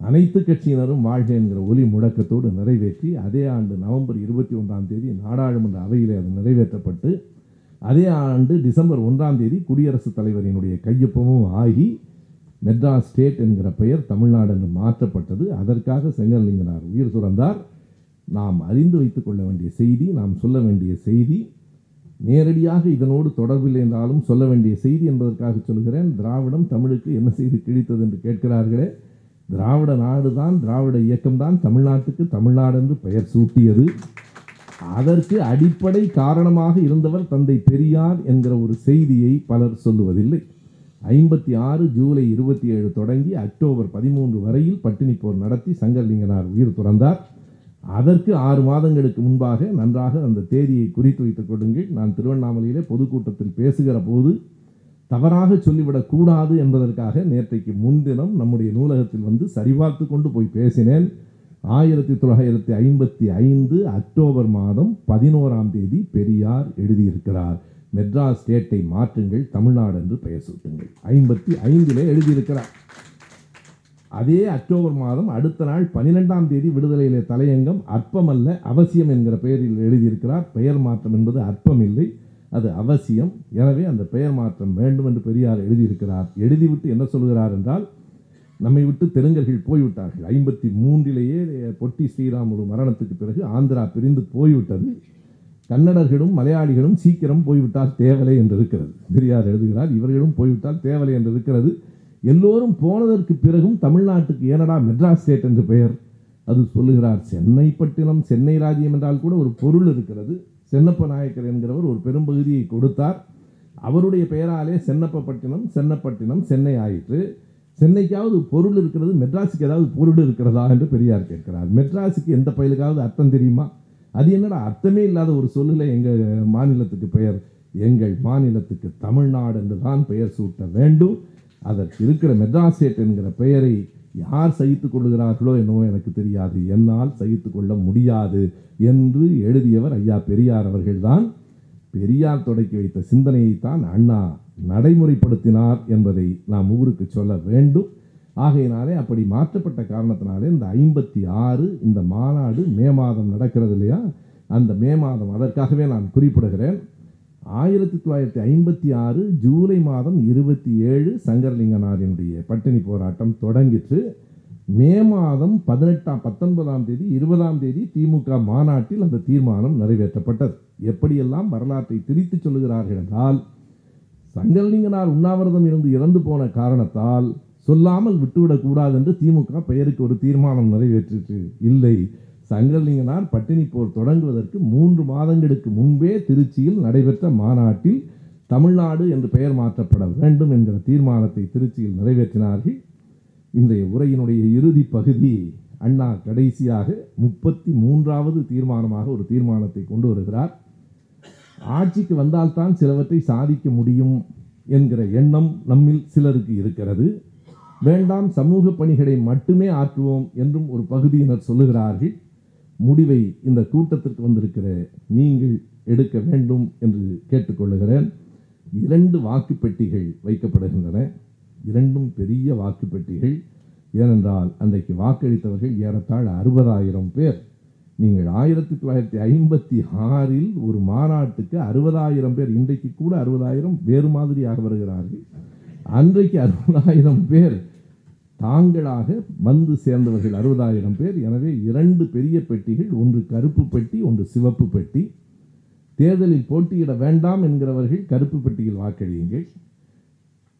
அனைத்து கட்சியினரும் வாழ்க என்கிற ஒலி முழக்கத்தோடு நிறைவேற்றி அதே ஆண்டு நவம்பர் இருபத்தி ஒன்றாம் தேதி நாடாளுமன்ற அவையிலே அது நிறைவேற்றப்பட்டு அதே ஆண்டு டிசம்பர் ஒன்றாம் தேதி குடியரசுத் தலைவரினுடைய கையொப்பமும் ஆகி மெட்ராஸ் ஸ்டேட் என்கிற பெயர் தமிழ்நாடு என்று மாற்றப்பட்டது. அதற்காக செங்கலிங்கனார் உயிர் துறந்தார். நாம் அறிந்து வைத்துக் கொள்ள வேண்டிய செய்தி நாம் சொல்ல வேண்டிய செய்தி நேரடியாக இதனோடு தொடர்பில்லை என்றாலும் சொல்ல வேண்டிய செய்தி என்பதற்காக சொல்கிறேன். திராவிடம் தமிழுக்கு என்ன செய்து கிழித்தது என்று கேட்கிறார்களே திராவிட நாடுதான் திராவிட இயக்கம் தான் தமிழ்நாட்டுக்கு தமிழ்நாடு என்று பெயர் சூட்டியது. அதற்கு அடிப்படை காரணமாக இருந்தவர் தந்தை பெரியார் என்கிற ஒரு செய்தியை பலர் சொல்லுவதில்லை. ஐம்பத்தி ஆறு ஜூலை இருபத்தி ஏழு தொடங்கி அக்டோபர் பதிமூன்று வரையில் பட்டினி போர் நடத்தி சங்கர்லிங்கனார் உயிர் துறந்தார். அதற்கு ஆறு மாதங்களுக்கு முன்பாக நன்றாக அந்த தேதியை குறித்து வைத்துக் கொள்ளுங்கள். நான் திருவண்ணாமலையிலே பொதுக்கூட்டத்தில் பேசுகிற போது தவறாக சொல்லிவிடக் கூடாது என்பதற்காக நேற்றைக்கு முன்தினம் நம்முடைய நூலகத்தில் வந்து சரிபார்த்து கொண்டு போய் பேசினேன். ஆயிரத்தி தொள்ளாயிரத்தி ஐம்பத்தி ஐந்து அக்டோபர் மாதம் பதினோராம் தேதி பெரியார் எழுதியிருக்கிறார். மெட்ராஸ் ஸ்டேட்டை மாற்றுங்கள் தமிழ்நாடு என்று பெயர் சூட்டுங்கள். ஐம்பத்தி ஐந்திலே எழுதியிருக்கிறார். அதே அக்டோபர் மாதம் அடுத்த நாள் பனிரெண்டாம் தேதி விடுதலையிலே தலையங்கம் அற்பமல்ல அவசியம் என்கிற பெயரில் எழுதியிருக்கிறார். பெயர் மாற்றம் என்பது அற்பமில்லை. இல்லை அது அவசியம். எனவே அந்த பெயர் மாற்றம் வேண்டும் என்று பெரியார் எழுதியிருக்கிறார். எழுதிவிட்டு என்ன சொல்கிறார் என்றால் நம்மை விட்டு தெலுங்கர்கள் போய்விட்டார்கள். ஐம்பத்தி மூன்றிலேயே பொட்டி ஸ்ரீராமுலு மரணத்துக்கு பிறகு ஆந்திரா பிரிந்து போய்விட்டது. கன்னடர்களும் மலையாளிகளும் சீக்கிரம் போய்விட்டால் தேவலை என்று இருக்கிறது. பெரியார் எழுதுகிறார் இவர்களும் போய்விட்டால் தேவலை என்று இருக்கிறது. எல்லோரும் போனதற்கு பிறகும் தமிழ்நாட்டுக்கு ஏனடா மெட்ராஸ் ஸ்டேட் என்று பெயர்? அது சொல்லுகிறார் சென்னை பட்டினம் சென்னை ராஜ்யம் என்றால் கூட ஒரு பொருள் இருக்கிறது. சென்னப்ப நாயக்கர் என்கிறவர் ஒரு பெரும்பகுதியை கொடுத்தார். அவருடைய பெயராலே சென்னப்பப்பட்டினம் சென்னப்பட்டினம் சென்னை ஆயிற்று. சென்னைக்காவது பொருள் இருக்கிறது மெட்ராஸுக்கு ஏதாவது பொருள் இருக்கிறதா என்று பெரியார் கேட்கிறார். மெட்ராஸுக்கு எந்த பயிலுக்காவது அர்த்தம் தெரியுமா? அது என்னடா அர்த்தமே இல்லாத ஒரு சொல்லில் எங்கள் மாநிலத்துக்கு பெயர் எங்கள் மாநிலத்துக்கு தமிழ்நாடு என்று தான் பெயர் சூட்ட வேண்டும். அதற்கு இருக்கிற மெட்ராஸ் ஸ்டேட் என்கிற பெயரை யார் சகித்து கொள்ளுகிறார்களோ என்னவோ எனக்கு தெரியாது. என்னால் சகித்து கொள்ள முடியாது என்று எழுதியவர் ஐயா பெரியார் அவர்கள்தான் பெரியார் தொடக்கி வைத்த சிந்தனையைத்தான் அண்ணா நடைமுறைப்படுத்தினார் என்பதை நாம் ஊருக்கு சொல்ல வேண்டும். ஆகையினாலே அப்படி மாற்றப்பட்ட காரணத்தினாலே இந்த ஐம்பத்தி ஆறு இந்த மாநாடு மே மாதம் நடக்கிறது இல்லையா? அந்த மே மாதம் அதற்காகவே நான் குறிப்பிடுகிறேன். ஆயிரத்தி தொள்ளாயிரத்தி ஐம்பத்தி ஆறு ஜூலை மாதம் இருபத்தி ஏழு சங்கரலிங்கனாரினுடைய பட்டினி போராட்டம் தொடங்கிற்று. மே மாதம் பதினெட்டாம் பத்தொன்பதாம் தேதி இருபதாம் தேதி திமுக மாநாட்டில் அந்த தீர்மானம் நிறைவேற்றப்பட்டது. எப்படியெல்லாம் வரலாற்றை திரித்து சொல்லுகிறார்கள் என்றால் சங்கரலிங்கனார் உண்ணாவிரதம் இருந்து இறந்து போன காரணத்தால் சொல்லாமல் விட்டுவிடக்கூடாது என்று திமுக பெயருக்கு ஒரு தீர்மானம் நிறைவேற்றிற்று. இல்லை சங்கரலிங்கனார் பட்டினி போர் தொடங்குவதற்கு மூன்று மாதங்களுக்கு முன்பே திருச்சியில் நடைபெற்ற மாநாட்டில் தமிழ்நாடு என்று பெயர் மாற்றப்பட வேண்டும் என்கிற தீர்மானத்தை திருச்சியில் நிறைவேற்றினார்கள். இன்றைய உரையினுடைய இறுதி பகுதி அண்ணா கடைசியாக முப்பத்தி மூன்றாவது தீர்மானமாக ஒரு தீர்மானத்தை கொண்டு வருகிறார். ஆட்சிக்கு வந்தால்தான் சிலவற்றை சாதிக்க முடியும் என்கிற எண்ணம் நம்மில் சிலருக்கு இருக்கிறது. வேண்டாம் சமூக பணிகளை மட்டுமே ஆற்றுவோம் என்றும் ஒரு பகுதியினர் சொல்லுகிறார்கள். முடிவை இந்த கூட்டத்திற்கு வந்திருக்கிற நீங்கள் எடுக்க வேண்டும் என்று கேட்டுக்கொள்ளுகிறேன். இரண்டு வாக்குப்பெட்டிகள் வைக்கப்படுகின்றன. இரண்டும் பெரிய வாக்குப்பெட்டிகள். ஏனென்றால் அன்றைக்கு வாக்களித்தவர்கள் ஏறத்தாழ அறுபதாயிரம் பேர். நீங்கள் ஆயிரத்தி தொள்ளாயிரத்தி ஐம்பத்தி ஆறில் ஒரு மாநாட்டுக்கு அறுபதாயிரம் பேர் இன்றைக்கு கூட அறுபதாயிரம் வேறு மாதிரியாக வருகிறார்கள். அன்றைக்கு அறுபதாயிரம் பேர் தாங்களாக வந்து சேர்ந்தவர்கள் அறுபதாயிரம் பேர். எனவே இரண்டு பெரிய பெட்டிகள் ஒன்று கருப்பு பெட்டி ஒன்று சிவப்பு பெட்டி. தேர்தலில் போட்டியிட வேண்டாம் என்கிறவர்கள் கருப்பு பெட்டியில் வாக்களியுங்கள்.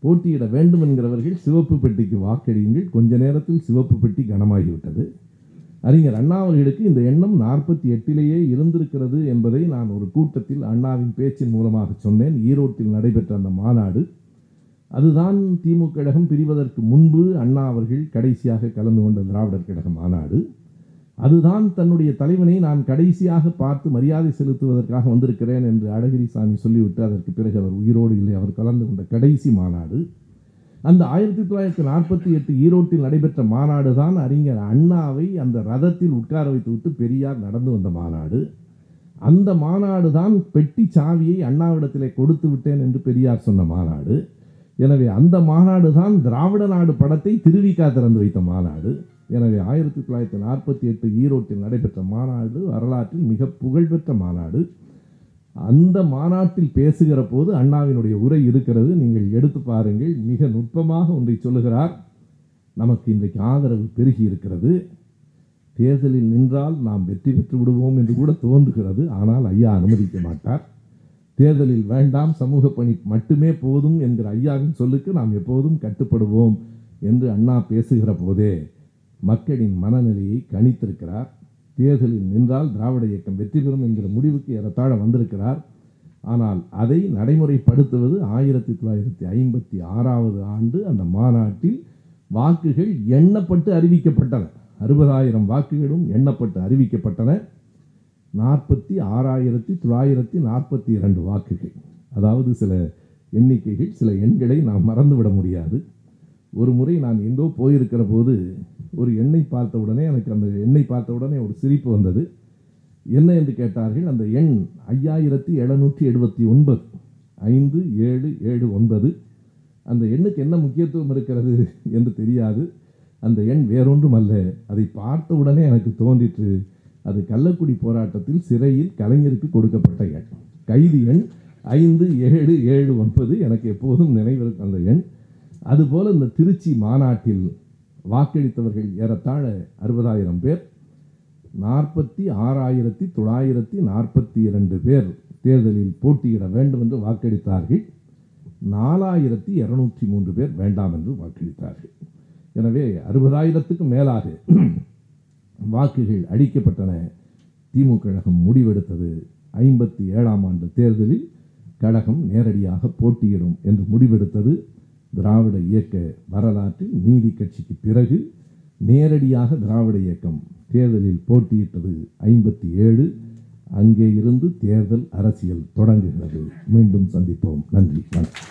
போட்டியிட வேண்டும் என்கிறவர்கள் சிவப்பு பெட்டிக்கு வாக்களியுங்கள். கொஞ்ச நேரத்தில் சிவப்பு பெட்டி கனமாகிவிட்டது. அறிஞர் அண்ணா அவர்களுக்கு இந்த எண்ணம் நாற்பத்தி எட்டிலேயே இருந்திருக்கிறது என்பதை நான் ஒரு கூட்டத்தில் அண்ணாவின் பேச்சின் மூலமாக சொன்னேன். ஈரோட்டில் நடைபெற்ற அந்த மாநாடு அதுதான் திமுக கழகம் பிரிவதற்கு முன்பு அண்ணா அவர்கள் கடைசியாக கலந்து கொண்ட திராவிடர் கழக மாநாடு. அதுதான் தன்னுடைய தலைவனை நான் கடைசியாக பார்த்து மரியாதை செலுத்துவதற்காக வந்திருக்கிறேன் என்று அழகிரிசாமி சொல்லிவிட்டு அதற்கு பிறகு அவர் உயிரோடு இல்லை. அவர் கலந்து கொண்ட கடைசி மாநாடு. அந்த ஆயிரத்தி தொள்ளாயிரத்தி நாற்பத்தி எட்டு ஈரோட்டில் நடைபெற்ற மாநாடு தான் அறிஞர் அண்ணாவை அந்த ரதத்தில் உட்கார வைத்து விட்டு பெரியார் நடந்து வந்த மாநாடு. அந்த மாநாடு தான் பெட்டி சாவியை அண்ணாவிடத்திலே கொடுத்து விட்டேன் என்று பெரியார் சொன்ன மாநாடு. எனவே அந்த மாநாடு தான் திராவிட நாடு படத்தை திருவிக்கா திறந்து வைத்த மாநாடு. எனவே ஆயிரத்தி தொள்ளாயிரத்தி நாற்பத்தி எட்டு ஈரோட்டில் நடைபெற்ற மாநாடு வரலாற்றில் மிக புகழ்பெற்ற மாநாடு. அந்த மாநாட்டில் பேசுகிற போது அண்ணாவினுடைய உரை இருக்கிறது. நீங்கள் எடுத்து பாருங்கள். மிக நுட்பமாக ஒன்றை சொல்லுகிறார். நமக்கு இன்றைக்கு ஆதரவு பெருகி இருக்கிறது. தேர்தலில் நின்றால் நாம் வெற்றி பெற்று விடுவோம் என்று கூட தோன்றுகிறது. ஆனால் ஐயா அனுமதிக்க மாட்டார். தேர்தலில் வேண்டாம் சமூக பணி மட்டுமே போதும் என்கிற ஐயாவின் சொல்லுக்கு நாம் எப்போதும் கட்டுப்படுவோம் என்று அண்ணா பேசுகிற போதே மக்களின் மனநிலையை கணித்திருக்கிறார். தேர்தலில் நின்றால் திராவிட இயக்கம் வெற்றி பெறும் என்கிற முடிவுக்கு ஏறத்தாழ வந்திருக்கிறார். ஆனால் அதை நடைமுறைப்படுத்துவது ஆயிரத்தி தொள்ளாயிரத்தி ஐம்பத்தி ஆறாவது ஆண்டு அந்த மாநாட்டில் வாக்குகள் எண்ணப்பட்டு அறிவிக்கப்பட்டன. அறுபதாயிரம் வாக்குகளும் எண்ணப்பட்டு அறிவிக்கப்பட்டன. நாற்பத்தி ஆறாயிரத்தி தொள்ளாயிரத்தி நாற்பத்தி இரண்டு வாக்குகள். அதாவது சில எண்ணிக்கைகள் சில எண்களை நாம் மறந்துவிட முடியாது. ஒரு முறை நான் எங்கோ போயிருக்கிற போது ஒரு எண்ணை பார்த்த உடனே எனக்கு அந்த எண்ணை பார்த்த உடனே ஒரு சிரிப்பு வந்தது. என்ன என்று கேட்டார்கள் அந்த எண் ஐயாயிரத்தி எழுநூற்றி எழுபத்தி ஒன்பது. ஐந்து ஏழு ஏழு ஒன்பது. அந்த எண்ணுக்கு என்ன முக்கியத்துவம் இருக்கிறது என்று தெரியாது. அந்த எண் வேறொன்றும் அல்ல. அதை பார்த்த உடனே எனக்கு தோன்றிற்று அது கள்ளக்குடி போராட்டத்தில் சிறையில் கலைஞருக்கு கொடுக்கப்பட்ட எண். கைது எண் ஐந்து ஏழு ஏழு ஒன்பது எனக்கு எப்போதும் நினைவிருக்கும் அந்த எண். அதுபோல் இந்த திருச்சி மாநாட்டில் வாக்களித்தவர்கள் ஏறத்தாழ அறுபதாயிரம் பேர். நாற்பத்தி ஆறாயிரத்தி தொள்ளாயிரத்தி நாற்பத்தி இரண்டு பேர் தேர்தலில் போட்டியிட வேண்டும் என்று வாக்களித்தார்கள். நாலாயிரத்தி இரநூற்றி மூன்று பேர் வேண்டாம் என்று வாக்களித்தார்கள். எனவே அறுபதாயிரத்துக்கும் மேலாக வாக்குகள் அளிக்கப்பட்டன. திமுக கழகம் முடிவெடுத்தது. ஐம்பத்தி ஏழாம் ஆண்டு தேர்தலில் கழகம் நேரடியாக போட்டியிடும் என்று முடிவெடுத்தது. திராவிட இயக்க வரலாற்றில் நீதி கட்சிக்கு பிறகு நேரடியாக திராவிட இயக்கம் தேர்தலில் போட்டியிட்டது ஐம்பத்தி ஏழு அங்கே இருந்து தேர்தல் அரசியல் தொடங்குகிறது. மீண்டும் சந்திப்போம். நன்றி. வணக்கம்.